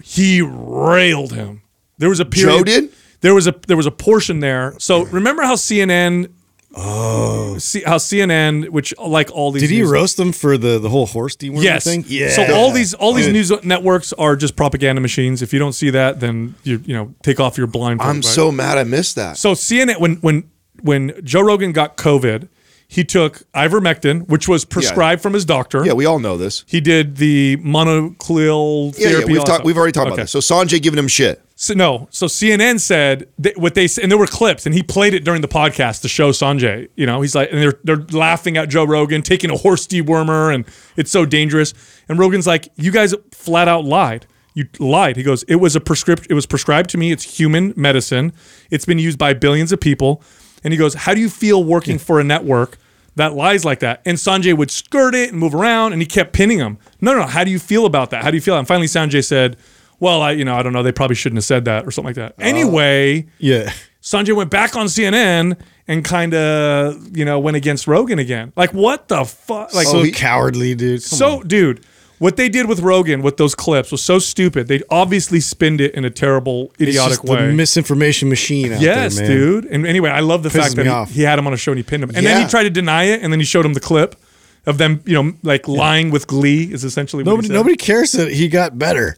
He railed him. There was a period. Joe did? There was a there was a portion there. So remember how CNN. Oh, see, how CNN, which like all these, Did he roast them for the, the whole horse dewormer Yes. thing? Yeah. So all these all these news networks are just propaganda machines. If you don't see that, then you you know take off your blindfold. I'm right? so mad I missed that. So CNN when when when Joe Rogan got COVID, He took ivermectin, which was prescribed from his doctor. Yeah, we all know this. He did the monoclonal Yeah, yeah, we've. We've already talked Okay. about this. So Sanjay giving him shit. So, no, so CNN said that what they s- and there were clips, and he played it during the podcast to show Sanjay. You know, he's like, and they're they're laughing at Joe Rogan taking a horse dewormer, and it's so dangerous. And Rogan's like, you guys flat out lied. You lied. He goes, it was a prescript. It was prescribed to me. It's human medicine. It's been used by billions of people. And he goes, how do you feel working for a network? That lies like that, and Sanjay would skirt it and move around, and he kept pinning him. No, no, no, how do you feel about that? How do you feel? And finally, Sanjay said, well, I, you know, I don't know. They probably shouldn't have said that or something like that. Oh. Anyway, Yeah. Sanjay went back on CNN and kind of, you know, went against Rogan again. Like, what the fuck? Like, so so, cowardly, dude. Come on. dude, what they did with Rogan with those clips was so stupid. They obviously spinned it in a terrible, It's idiotic just way. misinformation machine Yes, there, dude. And anyway, I love the Pisses fact that he, he had him on a show and he pinned him. And then he tried to deny it, and then he showed him the clip of them, you know, like lying with glee is essentially what Nobody, he nobody cares that he got better,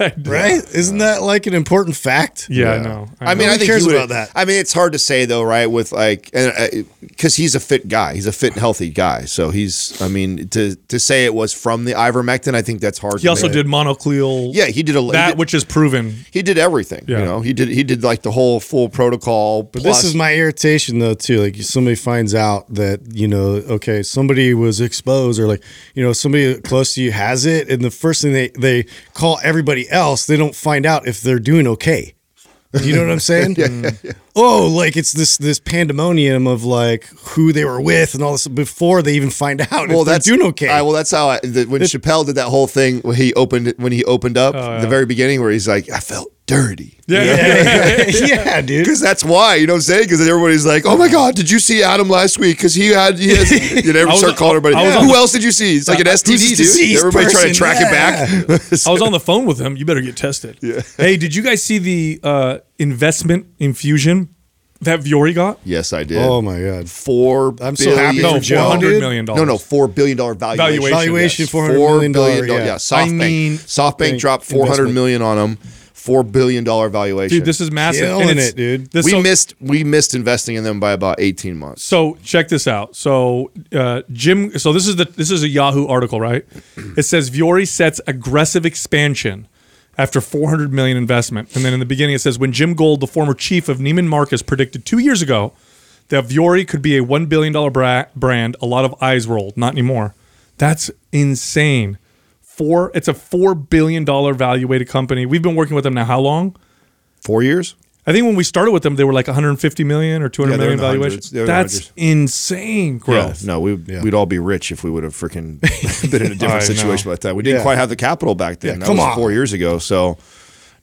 right? Isn't that like an important fact? Yeah, I know. I mean, Nobody I think cares he would've- about that. I mean, it's hard to say though, right? With like, and uh, because he's a fit guy, he's a fit and healthy guy. So he's, I mean, to to say it was from the ivermectin, I think that's hard. he to also make. did monoclonal. Yeah, he did a he that did- which is proven. he did everything. Yeah. You know, he did he did like the whole full protocol. But this is my irritation though too. Like somebody finds out that you know, okay, somebody was exposed, or like you know, somebody close to you has it, and the first thing they they call everybody else, they don't find out if they're doing okay. You know what I'm saying? *laughs* Oh, like it's this this pandemonium of like who they were with and all this before they even find *laughs* out well, if they're that's doing okay. Uh, well, that's how I, the, when Chappelle did that whole thing when he opened when he opened up Oh, the very beginning where he's like, I felt dirty. Yeah, *laughs* yeah, *laughs* yeah, dude. Because that's why, you know what I'm saying? Because everybody's like, "Oh my God, did you see Adam last week? Because he had, he has." *laughs* You never was- start calling everybody. I Who the- else did you see? It's like an Who's STD, this dude. deceased Everybody trying to track Yeah. it back. I was on the phone with him. You better get tested. Hey, did you guys see the uh, investment infusion that Vuori got? yes, I did. Oh my god. Four. I'm so happy billion- No, for Joe, four hundred dollars. No, no, four billion dollar valuation. Valuation, Valuation yes. four hundred Four million billion dollar. dollars. Yeah. Yeah, SoftBank. mean- SoftBank Bank dropped four hundred million on them. Four billion dollar valuation. dude, this is massive. Killing And it, dude. this- we so- missed. We missed investing in them by about eighteen months. So check this out. So uh, Jim. So this is the this is a Yahoo article, right? *clears throat* It says Vuori sets aggressive expansion after 400 million investment, and then in the beginning it says when Jim Gold, the former chief of Neiman Marcus, predicted two years ago that Vuori could be a one billion dollar brand, a lot of eyes rolled. Not anymore. That's insane. Four. It's a four billion dollar valuated company. We've been working with them now. How long? Four years. I think when we started with them, they were like 150 million or 200 Yeah, they're million in valuation. hundreds. They're in the That's insane growth. Yeah, no, we we'd all be rich if we would have freaking *laughs* been in a different situation like that. We didn't Yeah. quite have the capital back then. Yeah, that come was on. four years ago. So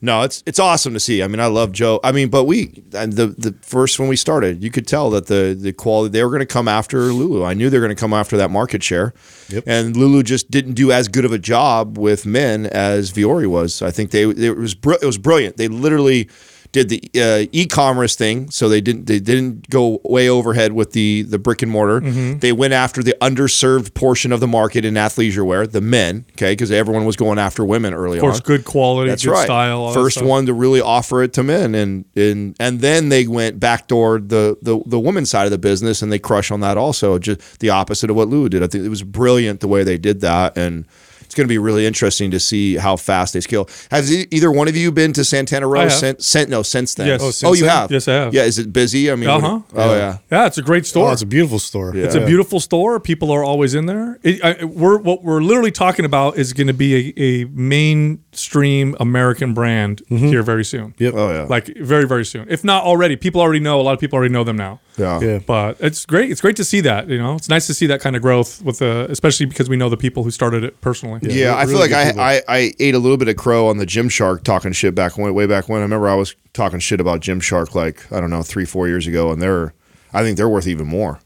no, it's it's awesome to see. I mean, I love Joe. I mean, but we and the the first when we started, you could tell that the the quality they were going to come after Lulu. I knew they were going to come after that market share. Yep. And Lulu just didn't do as good of a job with men as Vuori was. I think they, they it was it was brilliant. They literally did the uh, e-commerce thing, so they didn't they didn't go way overhead with the the brick and mortar. Mm-hmm. They went after the underserved portion of the market in athleisure wear, the men, okay, because everyone was going after women early on. Of course, on. good quality, That's good right. style. First one to really offer it to men, and and and then they went backdoored the the the women's side of the business, and they crush on that also. Just the opposite of what Lou did. I think it was brilliant the way they did that, and it's going to be really interesting to see how fast they scale. Has e- either one of you been to Santana Row? have. Since, since no, since then. Yes. Oh, Oh, you then? have. Yes, I have. Yeah, is it busy? I mean, Uh what- huh. oh yeah. Yeah, it's a great store. Oh, it's a beautiful store. It's a beautiful store. People are always in there. It, I, we're what we're literally talking about is going to be a, a mainstream American brand here very soon. Yep. Oh yeah. Like very very soon. If not already, people already know. A lot of people already know them now. yeah. Yeah. But it's great. It's great to see that. You know, it's nice to see that kind of growth with the, especially because we know the people who started it personally. Yeah, re- I feel like I. I, I ate a little bit of crow on the Gymshark talking shit back when, way back when. I remember I was talking shit about Gymshark like I don't know three four years ago, and they're I think they're worth even more.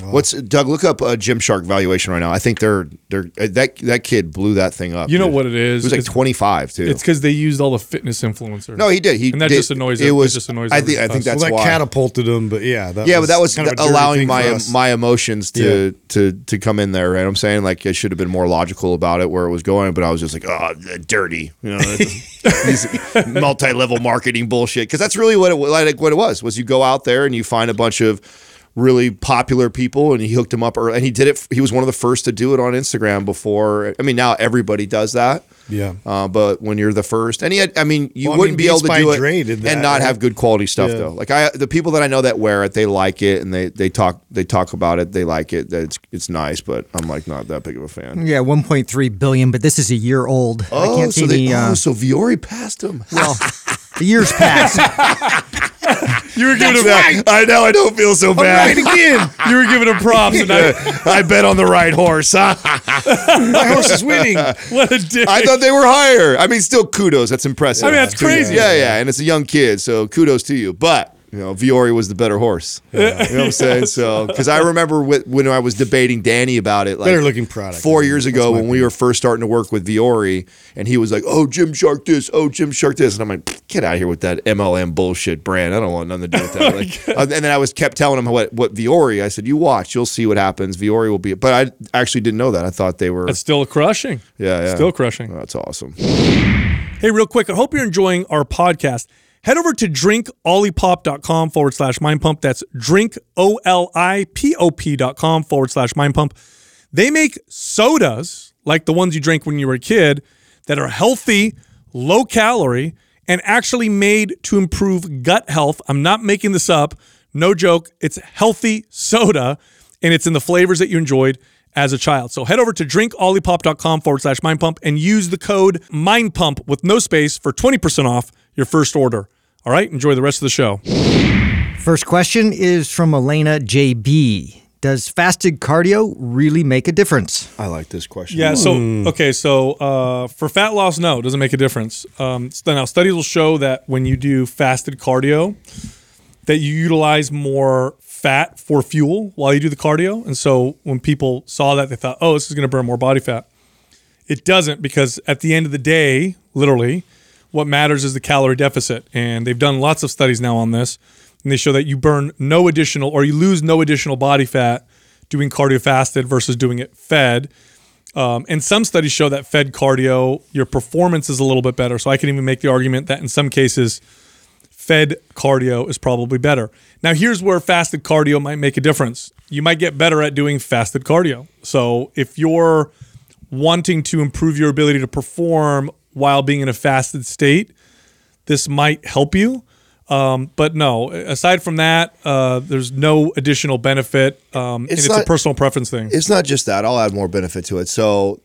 What's Doug? Look up a Gymshark valuation right now. I think they're they're uh, that that kid blew that thing up. You know dude. what it is? It was like twenty five too. It's because they used all the fitness influencers. no, he did. He and that did- just annoys it. it Was just annoys I think I us. think that's well, that why. catapulted him, but yeah, that yeah, but that was kind of allowing my my emotions to to to come in there. Right, I'm saying like I should have been more logical about it where it was going, but I was just like, oh, dirty, you know, *laughs* these multi-level marketing bullshit. Because that's really what it like what it was. Was you go out there and you find a bunch of really popular people, and he hooked him up, early, and he did it. He was one of the first to do it on Instagram before. I mean, now everybody does that. Yeah. Uh, but when you're the first, and he had, I mean, you Well, wouldn't mean, be able to do by it that, and not right? have good quality stuff Yeah. though. Like I, the people that I know that wear it, they like it, and they they talk they talk about it. They like it. That It's it's nice, but I'm like not that big of a fan. Yeah, 1.3 billion, but this is a year old. I Oh, can't so see they, the. Uh, oh, so Vuori passed him. well, the years pass. *laughs* *laughs* You were giving him I know. I don't feel so bad. again. *laughs* You were giving him props, and I, I bet on the right horse. *laughs* My horse is winning. what a dick. I thought they were higher. I mean, still kudos. That's impressive. I mean, that's crazy. Yeah, yeah, and it's a young kid, so kudos to you. But you know, Vuori was the better horse. Yeah. You know what I'm *laughs* saying? So, because I remember wh- when I was debating Danny about it, like Better looking product. four years ago when we were first starting to work with Vuori, and he was like, "Oh, Gymshark this, oh, Gymshark this," and I'm like, "Get out of here with that MLM bullshit brand. I don't want nothing to do with that." *laughs* Like, uh, and then I was kept telling him what what Vuori. I said, "You watch, you'll see what happens. Vuori will be." But I actually didn't know that. I thought they were. That's still crushing. yeah, yeah, Still crushing. That's awesome. Hey, real quick, I hope you're enjoying our podcast. Head over to drinkolipop.com forward slash mind pump. That's drink, O L I P O P.com forward slash mind pump. They make sodas like the ones you drank when you were a kid that are healthy, low calorie, and actually made to improve gut health. I'm not making this up. No joke. It's healthy soda and it's in the flavors that you enjoyed as a child. So head over to drinkolipop.com forward slash mind pump and use the code mind pump with no space for 20% off your first order. All right, enjoy the rest of the show. First question is from Elena JB. Does fasted cardio really make a difference? I like this question. Yeah. So okay. So uh, for fat loss, no, it doesn't make a difference. Um, now studies will show that when you do fasted cardio, that you utilize more fat for fuel while you do the cardio. And so when people saw that, they thought, oh, this is going to burn more body fat. It doesn't because at the end of the day, literally, what matters is the calorie deficit. And they've done lots of studies now on this. And they show that you burn no additional or you lose no additional body fat doing cardio fasted versus doing it fed. Um, and some studies show that fed cardio, your performance is a little bit better. So I can even make the argument that in some cases, fed cardio is probably better. Now, here's where fasted cardio might make a difference. You might get better at doing fasted cardio. So if you're wanting to improve your ability to perform while being in a fasted state, this might help you. Um, but no, aside from that, uh, there's no additional benefit. Um, and It's it's a personal preference thing. It's not just that. I'll add more benefit to it. So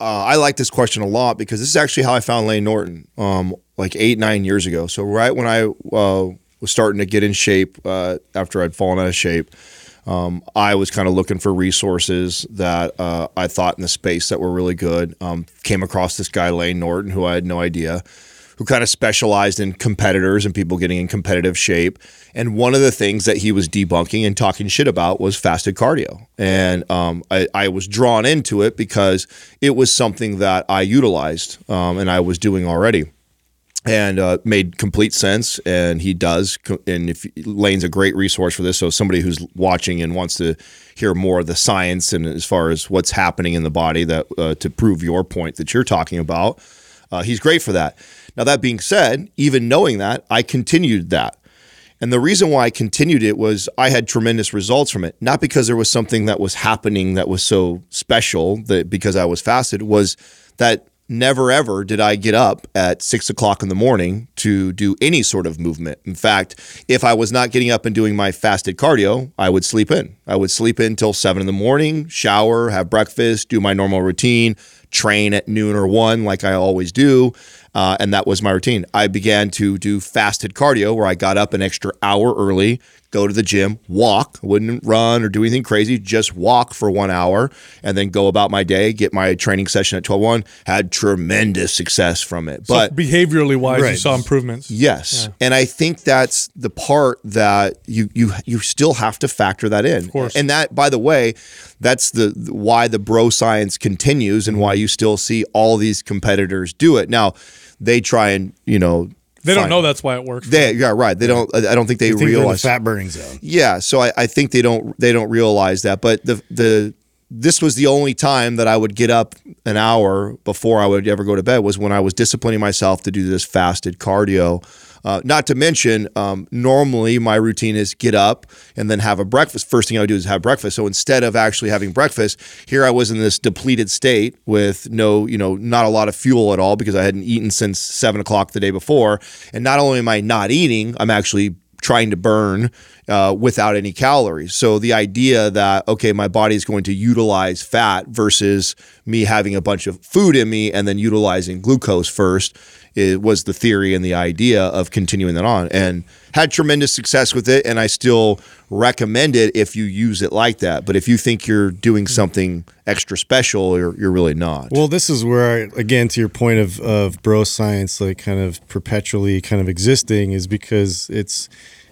uh, I like this question a lot because this is actually how I found Layne Norton, um, like eight nine years ago. So right when I uh, was starting to get in shape uh, after I'd fallen out of shape. Um, I was kind of looking for resources that uh, I thought in the space that were really good. Um, came across this guy Layne Norton, who I had no idea, who kind of specialized in competitors and people getting in competitive shape. And one of the things that he was debunking and talking shit about was fasted cardio. And um, I, I was drawn into it because it was something that I utilized um, and I was doing already and uh, made complete sense. And he does. And if Layne's a great resource for this, so somebody who's watching and wants to hear more of the science and as far as what's happening in the body that uh, to prove your point that you're talking about, uh, he's great for that. Now that being said, even knowing that, I continued that. And the reason why I continued it was I had tremendous results from it. Not because there was something that was happening that was so special that because I was fasted, was that never ever did I get up at six o'clock in the morning to do any sort of movement. In fact, if I was not getting up and doing my fasted cardio, I would sleep in. I would sleep in till seven in the morning, shower, have breakfast, do my normal routine, train at noon or one like I always do. Uh, and that was my routine. I began to do fasted cardio where I got up an extra hour early, go to the gym, walk, wouldn't run or do anything crazy, just walk for one hour and then go about my day, get my training session at 12 1. Had tremendous success from it. So But behaviorally wise, you saw improvements. Yes, and I think that's the part that you you you still have to factor that in. Of course. and that by the way, that's the why the bro science continues and why you still see all these competitors do it. Now, they try and you know They don't find- know that's why it works. They yeah right. They don't. I don't think they I think they're in the realize fat burning zone. yeah, so I, I think they don't they don't realize that. But the the this was the only time that I would get up an hour before I would ever go to bed was when I was disciplining myself to do this fasted cardio. Uh, not to mention, um, normally my routine is get up and then have a breakfast. First thing I would do is have breakfast. So instead of actually having breakfast, here I was in this depleted state with no, you know, not a lot of fuel at all because I hadn't eaten since seven o'clock the day before. And not only am I not eating, I'm actually trying to burn uh, without any calories. So the idea that okay, my body is going to utilize fat versus me having a bunch of food in me and then utilizing glucose first it was the theory and the idea of continuing that on. And had tremendous success with it and I still recommend it if you use it like that. But if you think you're doing something extra special you're, you're really not. Well, this is where, I, again, to your point of, of bro science, like kind of perpetually kind of existing, is because it's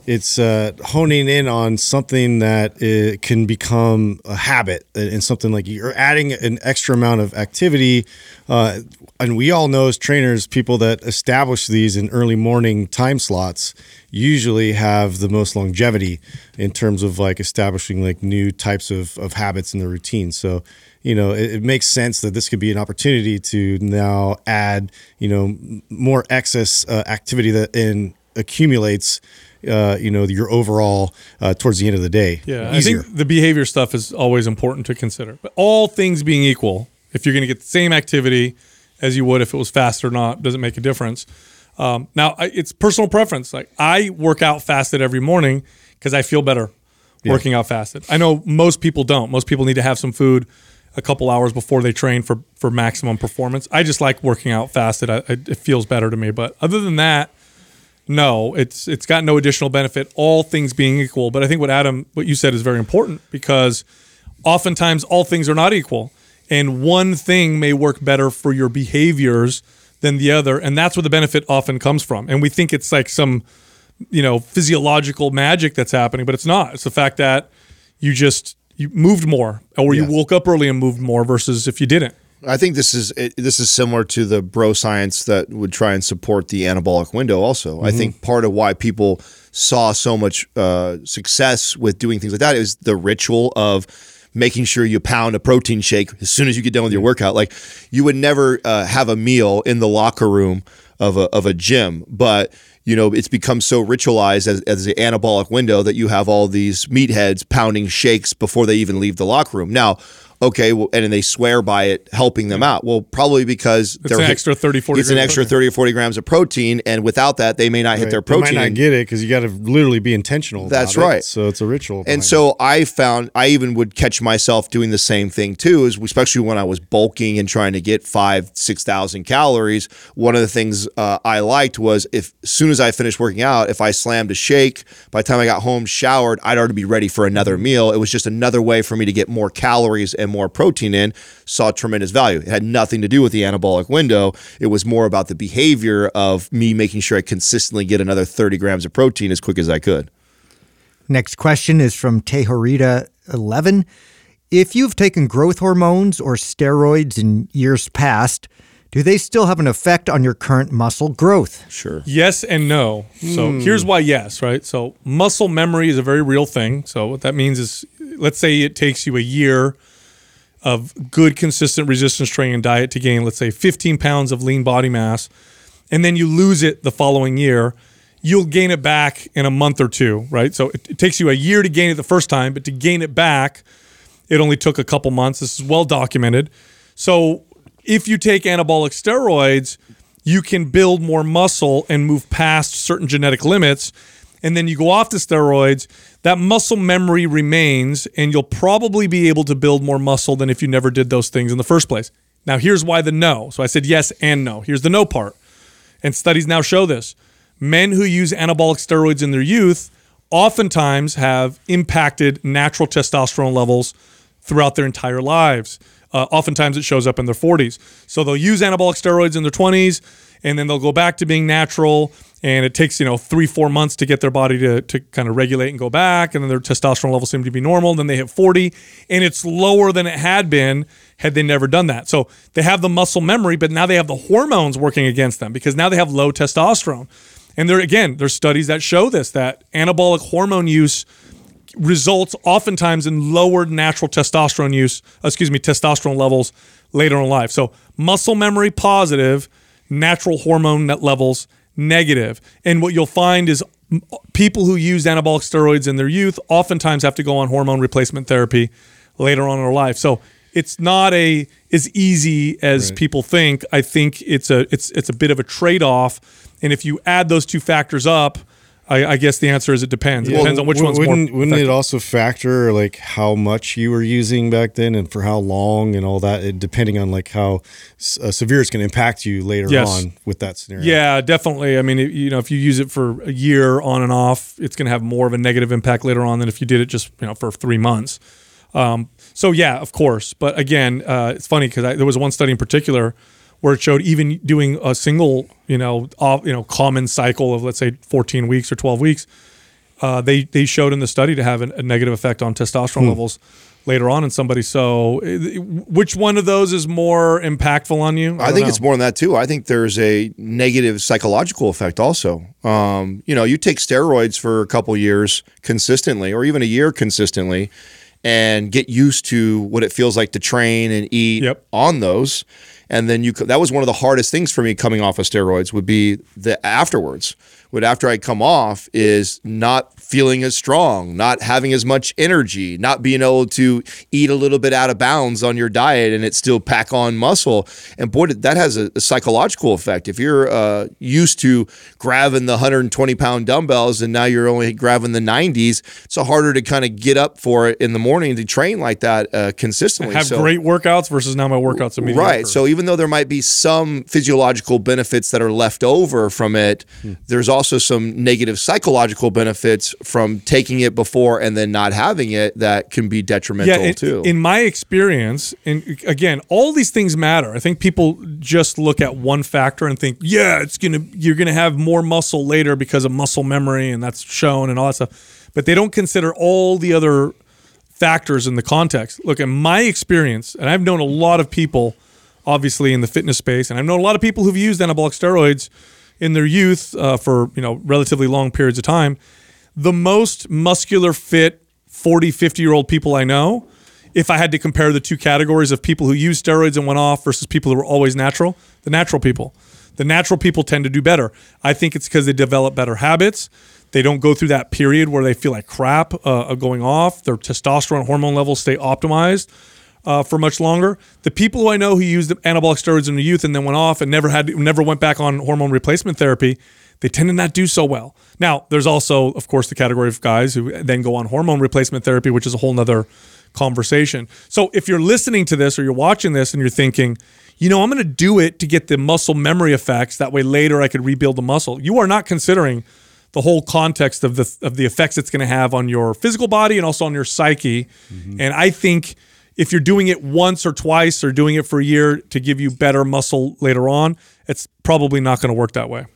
it's uh, honing in on something that uh, can become a habit and something like you're adding an extra amount of activity. Uh, and we all know as trainers, people that establish these in early morning time slots usually have the most longevity in terms of like establishing like new types of, of habits in the routine. So, you know, it, it makes sense that this could be an opportunity to now add, you know, more excess uh, activity that in accumulates, uh, you know, your overall uh, towards the end of the day. Yeah, I think the behavior stuff is always important to consider. But all things being equal, if you're going to get the same activity as you would if it was fast or not, doesn't make a difference. Um, now, I, it's personal preference. Like I work out fasted every morning because I feel better working out fasted. I know most people don't. Most people need to have some food a couple hours before they train for for maximum performance. I just like working out fasted. I, I, it feels better to me. But other than that, no, it's it's got no additional benefit. All things being equal, but I think what Adam, what you said is very important because oftentimes all things are not equal, and one thing may work better for your behaviors than the other, and that's where the benefit often comes from. And we think it's like some, you know, physiological magic that's happening, but it's not. It's the fact that you just you moved more, or you Yes. woke up early and moved more versus if you didn't. I think this is it, this is similar to the bro science that would try and support the anabolic window. Also, I think part of why people saw so much uh, success with doing things like that is the ritual of making sure you pound a protein shake as soon as you get done with your workout. Like you would never uh, have a meal in the locker room of a of a gym, but you know it's become so ritualized as, as the anabolic window that you have all these meatheads pounding shakes before they even leave the locker room. Now, okay, well, and then they swear by it helping them out. Well, probably because It's an extra 30, 40 It's an extra thirty or forty grams of protein, and without that, they may not hit Right. their They protein. might not get it because you got to literally be intentional. about That's it. right. So it's a ritual. And so I found I even would catch myself doing the same thing too, is especially when I was bulking and trying to get five, six thousand calories. One of the things uh, I liked was if as soon as I finished working out, if I slammed a shake, by the time I got home, showered, I'd already be ready for another meal. It was just another way for me to get more calories and more protein in. Saw tremendous value. It had nothing to do with the anabolic window. It was more about the behavior of me making sure I consistently get another thirty grams of protein as quick as I could. Next question is from Tehorita11. If you've taken growth hormones or steroids in years past, do they still have an effect on your current muscle growth? Sure. Yes and no. So hmm. here's why yes, right? So muscle memory is a very real thing. So what that means is let's say it takes you a year of good consistent resistance training diet to gain let's say 15 pounds of lean body mass and then you lose it the following year, you'll gain it back in a month or two, right? So it, it takes you a year to gain it the first time, but to gain it back, it only took a couple months. This is well documented. So if you take anabolic steroids, you can build more muscle and move past certain genetic limits. And then you go off the steroids, that muscle memory remains, and you'll probably be able to build more muscle than if you never did those things in the first place. Now, here's why the no. So I said yes and no. Here's the no part. And studies now show this. Men who use anabolic steroids in their youth oftentimes have impacted natural testosterone levels throughout their entire lives. Uh, oftentimes it shows up in their 40s. So they'll use anabolic steroids in their 20s and then they'll go back to being natural. And it takes, you know, three, four months to get their body to, to kind of regulate and go back. And then their testosterone levels seem to be normal. Then they hit 40 and it's lower than it had been had they never done that. So they have the muscle memory, but now they have the hormones working against them because now they have low testosterone. And there again, there's studies that show this that anabolic hormone use results oftentimes in lowered natural testosterone use, excuse me, testosterone levels later in life. So muscle memory positive, natural hormone net levels negative. And what you'll find is people who use anabolic steroids in their youth oftentimes have to go on hormone replacement therapy later on in their life. So it's not a as easy as people think. I think it's a it's it's a bit of a trade off. And if you add those two factors up, I, I guess the answer is it depends. It depends on which one's wouldn't, Wouldn't it also factor like how much you were using back then and for how long and all that, depending on like how uh, severe it's going to impact you later Yes. on with that scenario? Yeah, definitely. I mean, it- you know, if you use it for a year on and off, it's going to have more of a negative impact later on than if you did it just you know for three months. Um, so yeah, of course. But again, uh, it's funny because there was one study in particular where it showed even doing a single, you know, off, you know, common cycle of let's say 14 weeks or 12 weeks, uh, they they showed in the study to have an, a negative effect on testosterone levels later on in somebody. So, uh, which one of those is more impactful on you? I don't think know. it's more than that too. I think there's a negative psychological effect also. Um, you know, you take steroids for a couple years consistently, or even a year consistently, and get used to what it feels like to train and eat Yep. on those. And then you that was one of the hardest things for me coming off of steroids would be the afterwards. Would after I come off is not feeling as strong, not having as much energy, not being able to eat a little bit out of bounds on your diet and it still pack on muscle. And boy, that has a, a psychological effect. If you're uh, used to grabbing the 120 pound dumbbells and now you're only grabbing the 90s, it's harder to kind of get up for it in the morning to train like that uh, consistently. have So- great workouts versus now my workouts are mediocre. Right. So even though there might be some physiological benefits that are left over from it, Hmm. there's also some negative psychological benefits from taking it before and then not having it that can be detrimental in, too. in my experience, and again, all these things matter. I think people just look at one factor and think, yeah, it's gonna you're gonna have more muscle later because of muscle memory, and that's shown and all that stuff. But they don't consider all the other factors in the context. Look, in my experience, and I've known a lot of people, obviously in the fitness space, and I've known a lot of people who've used anabolic steroids in their youth uh, for you know relatively long periods of time. The most muscular, fit 40, 50 year old people I know, if I had to compare the two categories of people who use steroids and went off versus people who were always natural, the natural people. The natural people tend to do better. I think it's because they develop better habits. They don't go through that period where they feel like crap uh, going off. Their testosterone hormone levels stay optimized uh, for much longer. The people who I know who used anabolic steroids in the youth and then went off and never had never went back on hormone replacement therapy, they tend to not do so well. Now, there's also, of course, the category of guys who then go on hormone replacement therapy, which is a whole nother conversation. So if you're listening to this or you're watching this and you're thinking, you know, I'm going to do it to get the muscle memory effects. That way later I could rebuild the muscle. You are not considering the whole context of the of the effects it's going to have on your physical body and also on your psyche. And I think if you're doing it once or twice or doing it for a year to give you better muscle later on, it's probably not going to work that way.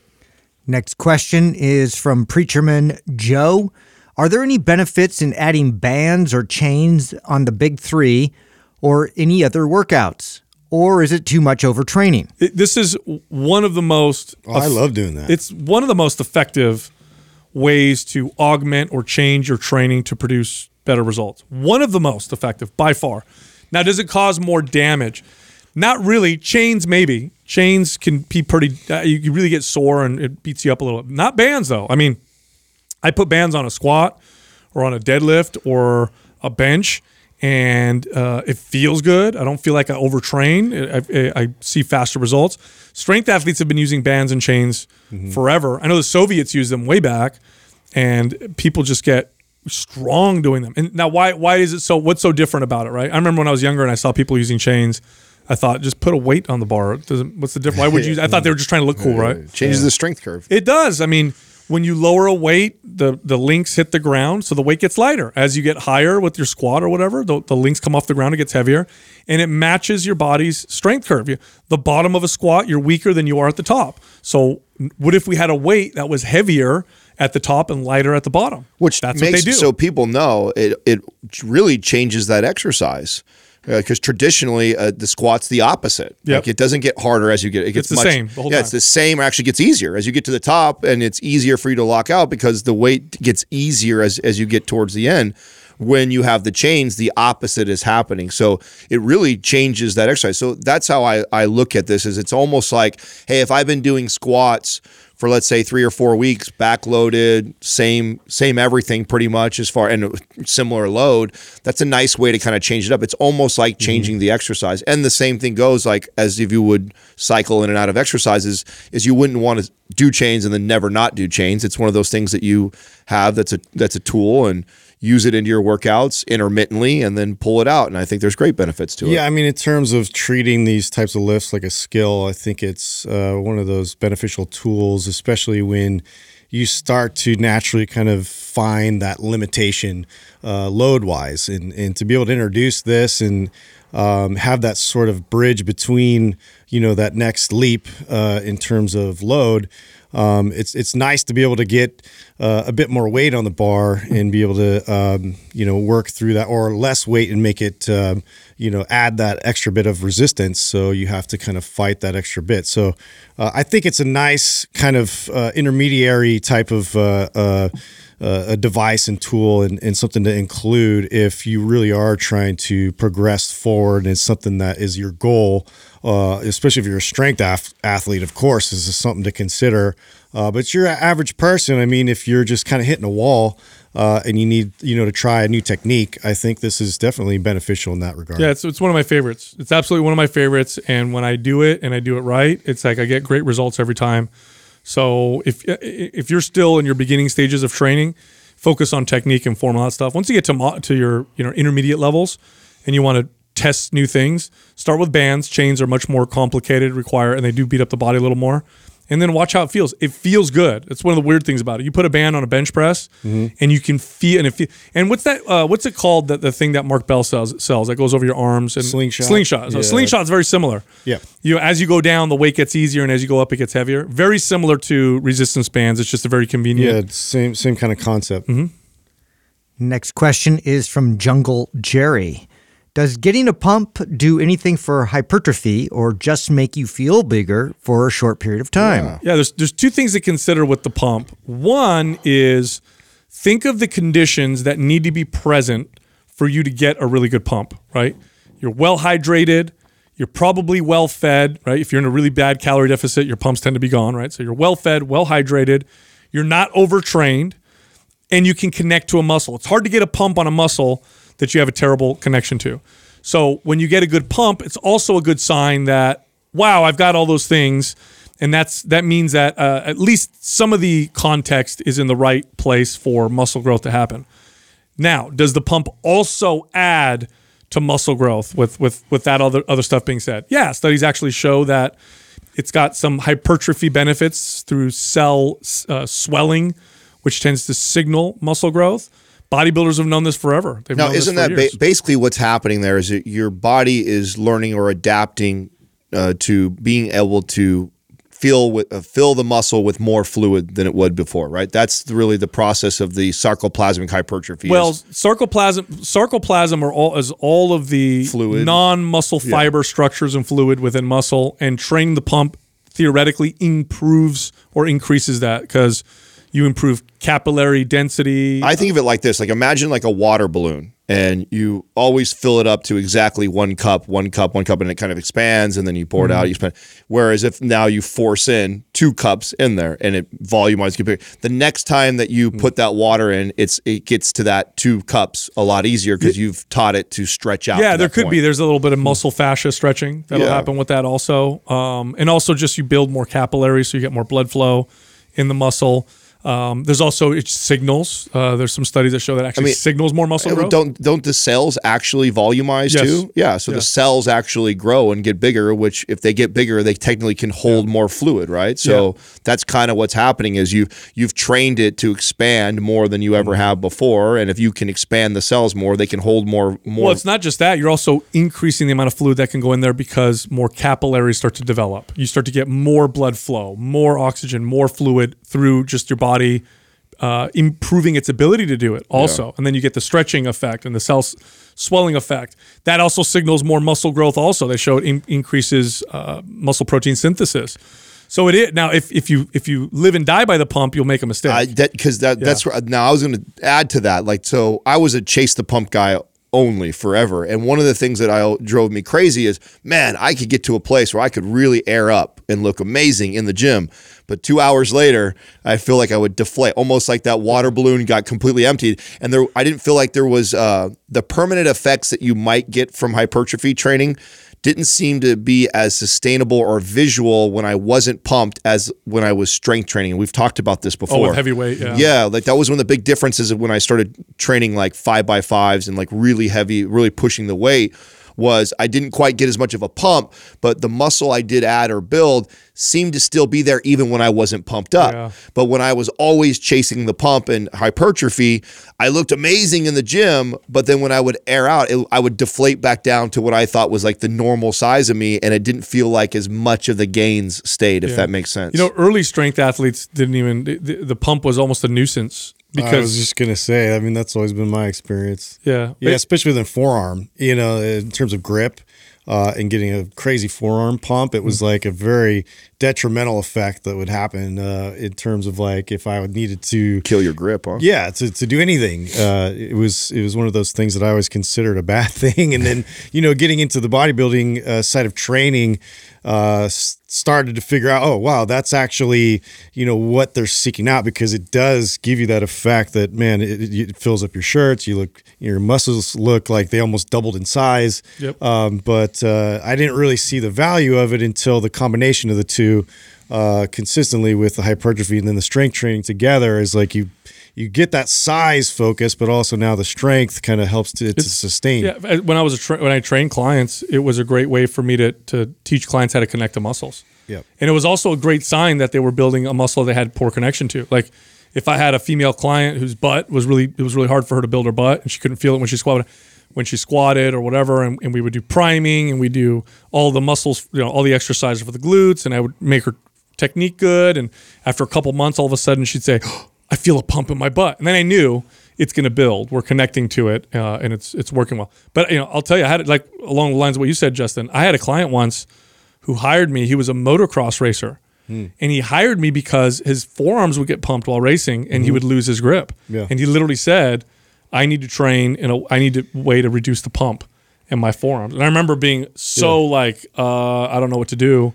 Next question is from Preacherman Joe. Are there any benefits in adding bands or chains on the big three or any other workouts? Or is it too much overtraining? It- this is one of the most Oh, I love doing that. it's one of the most effective ways to augment or change your training to produce better results. One of the most effective by far. Now, does it cause more damage? Not really. Chains, maybe. Chains can be pretty, uh, you, you really get sore and it beats you up a little. Not bands, though. I mean, I put bands on a squat or on a deadlift or a bench, and uh, it feels good. I don't feel like I overtrain. I, I, I see faster results. Strength athletes have been using bands and chains forever. I know the Soviets used them way back, and people just get strong doing them. And now, why why is it so? What's so different about it? Right? I remember when I was younger and I saw people using chains. I thought just put a weight on the bar. Doesn't what's the difference? Why would you? I thought they were just trying to look cool, right? Changes the strength curve. It does. I mean, when you lower a weight, the the links hit the ground, so the weight gets lighter. As you get higher with your squat or whatever, the, the links come off the ground, it gets heavier, and it matches your body's strength curve. You, the bottom of a squat, you're weaker than you are at the top. So, what if we had a weight that was heavier at the top and lighter at the bottom? Which that's makes what they do. so people know it. It really changes that exercise because traditionally uh, the squat's the opposite. Yep. Like it doesn't get harder as you get. It gets the much, same the yeah, time. it's the same. Or actually, gets easier as you get to the top, and it's easier for you to lock out because the weight gets easier as as you get towards the end. When you have the chains, the opposite is happening. So it really changes that exercise. So that's how I, I look at this. Is it's almost like, hey, if I've been doing squats for let's say three or four weeks, backloaded, same same everything pretty much as far and similar load. That's a nice way to kind of change it up. It's almost like mm-hmm. changing the exercise. And the same thing goes like as if you would cycle in and out of exercises, is you wouldn't want to do chains and then never not do chains. It's one of those things that you have that's a that's a tool and use it into your workouts intermittently and then pull it out. And I think there's great benefits to it. Yeah, I mean, in terms of treating these types of lifts like a skill, I think it's uh, one of those beneficial tools, especially when you start to naturally kind of find that limitation uh, load wise. And, and to be able to introduce this and um, have that sort of bridge between, you know, that next leap uh, in terms of load. Um, it's it's nice to be able to get uh, a bit more weight on the bar and be able to um, you know work through that or less weight and make it um, you know add that extra bit of resistance. So you have to kind of fight that extra bit. So uh, I think it's a nice kind of uh, intermediary type of. Uh, uh, a device and tool and, and something to include if you really are trying to progress forward and something that is your goal uh, especially if you're a strength af- athlete, of course, this is something to consider. Uh, but you're an average person. I mean, if you're just kind of hitting a wall uh, and you need, you know, to try a new technique, I think this is definitely beneficial in that regard. Yeah, it's, it's one of my favorites. It's absolutely one of my favorites. And when I do it and I do it right, it's like I get great results every time. So if if you're still in your beginning stages of training, focus on technique and form all that stuff. Once you get to mo- to your you know intermediate levels, and you want to test new things, start with bands. Chains are much more complicated, require, and they do beat up the body a little more. And then watch how it feels. It feels good. It's one of the weird things about it. You put a band on a bench press, Mm-hmm. and you can feel and it feel. And what's that? Uh, what's it called? That the thing that Mark Bell sells sells that goes over your arms and Slingshot. Slingshot. So Yeah. slingshot's very similar. Yeah. You know, as you go down, the weight gets easier, and as you go up, it gets heavier. Very similar to resistance bands. It's just a very convenient. it's same same kind of concept. Next question is from Jungle Jerry. Does getting a pump do anything for hypertrophy or just make you feel bigger for a short period of time? Yeah, there's there's two things to consider with the pump. One is think of the conditions that need to be present for you to get a really good pump, right? You're well hydrated, you're probably well fed, right? If you're in a really bad calorie deficit, your pumps tend to be gone, right? So you're well fed, well hydrated, you're not overtrained, and you can connect to a muscle. It's hard to get a pump on a muscle that you have a terrible connection to. So when you get a good pump, it's also a good sign that wow, I've got all those things, and that's that means that uh, at least some of the context is in the right place for muscle growth to happen. Now, does the pump also add to muscle growth with with with that other other stuff being said? Yeah, studies actually show that it's got some hypertrophy benefits through cell uh, swelling, which tends to signal muscle growth. Bodybuilders have known this forever. They've Now, isn't that ba- basically what's happening there? Is that your body is learning or adapting uh, to being able to fill with uh, fill the muscle with more fluid than it would before, right? That's really the process of the sarcoplasmic hypertrophy. Well, is- sarcoplasm sarcoplasm are all is all of the Fluid. non-muscle fiber structures and fluid within muscle, and training the pump theoretically improves or increases that because you improve capillary density. I think of it like this: like imagine like a water balloon, and you always fill it up to exactly one cup, one cup, one cup, and it kind of expands, and then you pour it out. Mm-hmm. You spend. Whereas if now you force in two cups in there, and it volumizes, the next time that you mm. put that water in, it's it gets to that two cups a lot easier because you've taught it to stretch out. yeah, there could be. There's a little bit of hmm. muscle fascia stretching that'll Yeah. happen with that also, um, and also just you build more capillaries, so you get more blood flow in the muscle. Um, there's also it signals. Uh, there's some studies that show that actually mean, signals more muscle Uh, growth. Don't don't the cells actually volumize Yes. too? Yeah. So the cells actually grow and get bigger. Which if they get bigger, they technically can hold more fluid, right? So that's kind of what's happening. Is you you've trained it to expand more than you Mm-hmm. ever have before, and if you can expand the cells more, they can hold more more. Well, it's not just that. You're also increasing the amount of fluid that can go in there because more capillaries start to develop. You start to get more blood flow, more oxygen, more fluid through just your body, uh, improving its ability to do it also. And then you get the stretching effect and the cell s- swelling effect. That also signals more muscle growth. Also, they show it in- increases uh, muscle protein synthesis. So it is now. If, if you if you live and die by the pump, you'll make a mistake. I, that because that that's where- now I was going to add to that. Like, so I was a chase the pump guy only forever, and one of the things that I drove me crazy is, man, I could get to a place where I could really air up and look amazing in the gym. But two hours later, I feel like I would deflate, almost like that water balloon got completely emptied. And there, I didn't feel like there was uh, the permanent effects that you might get from hypertrophy training didn't seem to be as sustainable or visual when I wasn't pumped as when I was strength training. We've talked about this before. Oh, with heavyweight, yeah. Yeah, like that was one of the big differences of when I started training like five by fives and like really heavy, really pushing the weight was I didn't quite get as much of a pump, but the muscle I did add or build seemed to still be there even when I wasn't pumped up. Yeah. But when I was always chasing the pump and hypertrophy, I looked amazing in the gym, but then when I would air out, it, I would deflate back down to what I thought was like the normal size of me and it didn't feel like as much of the gains stayed if Yeah. that makes sense. You know, early strength athletes didn't even the, the pump was almost a nuisance I was just gonna say. I mean, that's always been my experience. yeah, Yeah, especially within forearm. You know, in terms of grip uh, and getting a crazy forearm pump, it was Mm. like a very detrimental effect that would happen uh, in terms of like if I would needed to. kill your grip, huh? Yeah, to, to do anything, uh, it was it was one of those things that I always considered a bad *laughs* thing, and then you know getting into the bodybuilding uh, side of training, uh, started to figure out, oh wow, that's actually you know what they're seeking out because it does give you that effect that man, it, it fills up your shirts, you look your muscles look like they almost doubled in size. Yep. Um, but uh, I didn't really see the value of it until the combination of the two uh, consistently with the hypertrophy and then the strength training together is like you you get that size focus, but also now the strength kind of helps to, to sustain. Yeah, uh, when I was a tra- when I trained clients, it was a great way for me to to teach clients how to connect to muscles. Yep. And it was also a great sign that they were building a muscle they had poor connection to. Like if I had a female client whose butt was really it was really hard for her to build her butt and she couldn't feel it when she squatted when she squatted or whatever and, and we would do priming and we do all the muscles you know all the exercises for the glutes and I would make her technique good and after a couple months all of a sudden she'd say I feel a pump in my butt and then I knew it's going to build we're connecting to it uh, and it's it's working well but you know I'll tell you I had it like along the lines of what you said Justin I had a client once who hired me. He was a motocross racer. Hmm. And he hired me because his forearms would get pumped while racing and he would lose his grip. Mm-hmm. Yeah. And he literally said, I need to train in a I need a way to reduce the pump in my forearms. And I remember being so like, uh, I don't know what to do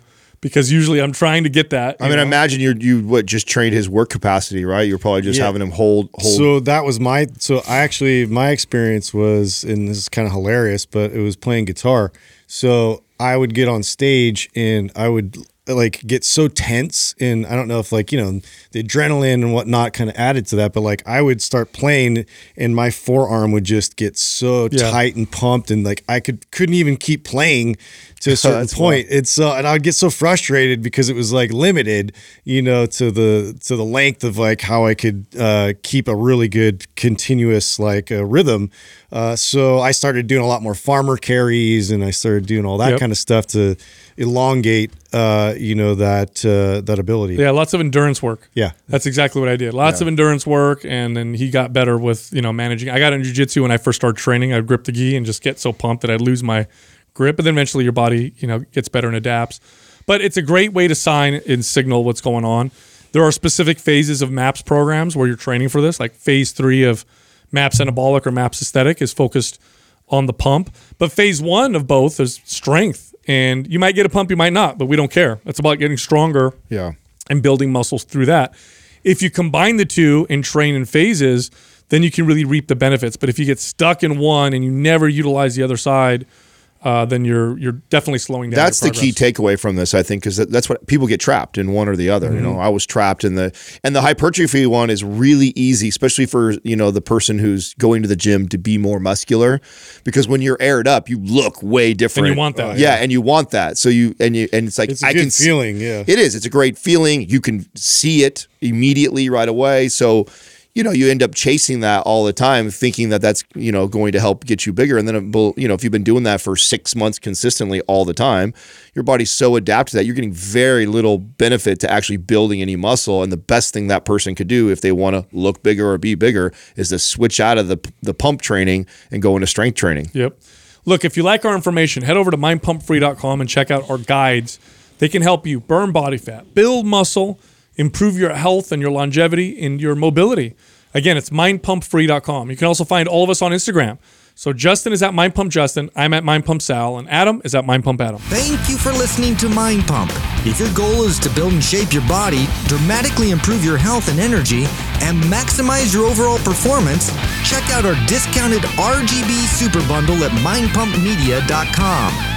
because usually I'm trying to get that. I mean, I know? imagine you you what just trained his work capacity, right? You're probably just Yeah. having him hold hold. So that was my so I actually my experience was and this is kind of hilarious, but it was playing guitar. So I would get on stage and I would like get so tense and I don't know if like you know the adrenaline and whatnot kind of added to that, but like I would start playing and my forearm would just get so Yeah. tight and pumped and like I could couldn't even keep playing to a *laughs* certain point. It's uh, and I would get so frustrated because it was like limited, you know, to the to the length of like how I could uh, keep a really good continuous like uh, rhythm. Uh, so I started doing a lot more farmer carries, and I started doing all that Yep. kind of stuff to elongate, uh, you know, that uh, that ability. Yeah, lots of endurance work. Yeah. That's exactly what I did. Lots of endurance work, and then he got better with you know managing. I got into jujitsu when I first started training. I'd grip the gi and just get so pumped that I'd lose my grip, and then eventually your body you know gets better and adapts. But it's a great way to sign and signal what's going on. There are specific phases of MAPS programs where you're training for this. Like phase three of MAPS Anabolic or MAPS Aesthetic is focused on the pump. But phase one of both is strength. And you might get a pump, you might not, but we don't care. It's about getting stronger yeah. and building muscles through that. If you combine the two and train in phases, then you can really reap the benefits. But if you get stuck in one and you never utilize the other side, uh, then you're you're definitely slowing down. That's the key takeaway from this, I think, because that, that's what people get trapped in one or the other. You Mm-hmm. know, I was trapped in the and the hypertrophy one is really easy, especially for you know the person who's going to the gym to be more muscular, because when you're aired up, you look way different. And you want that. yeah, and you want that. So you and you and it's like It's a I good can feeling, yeah. it is. It's a great feeling. You can see it immediately right away. So, you know, you end up chasing that all the time, thinking that that's, you know, going to help get you bigger. And then, uh, it will, you know, if you've been doing that for six months consistently all the time, your body's so adapted to that you're getting very little benefit to actually building any muscle. And the best thing that person could do if they want to look bigger or be bigger is to switch out of the, the pump training and go into strength training. Yep. Look, if you like our information, head over to mindpumpfree.com and check out our guides. They can help you burn body fat, build muscle, improve your health and your longevity and your mobility. Again, it's mindpumpfree.com. You can also find all of us on Instagram. So Justin is at Mind Pump Justin. I'm at Mind Pump Sal, and Adam is at Mind Pump Adam. Thank you for listening to Mind Pump. If your goal is to build and shape your body, dramatically improve your health and energy, and maximize your overall performance, check out our discounted RGB Super Bundle at mindpumpmedia.com.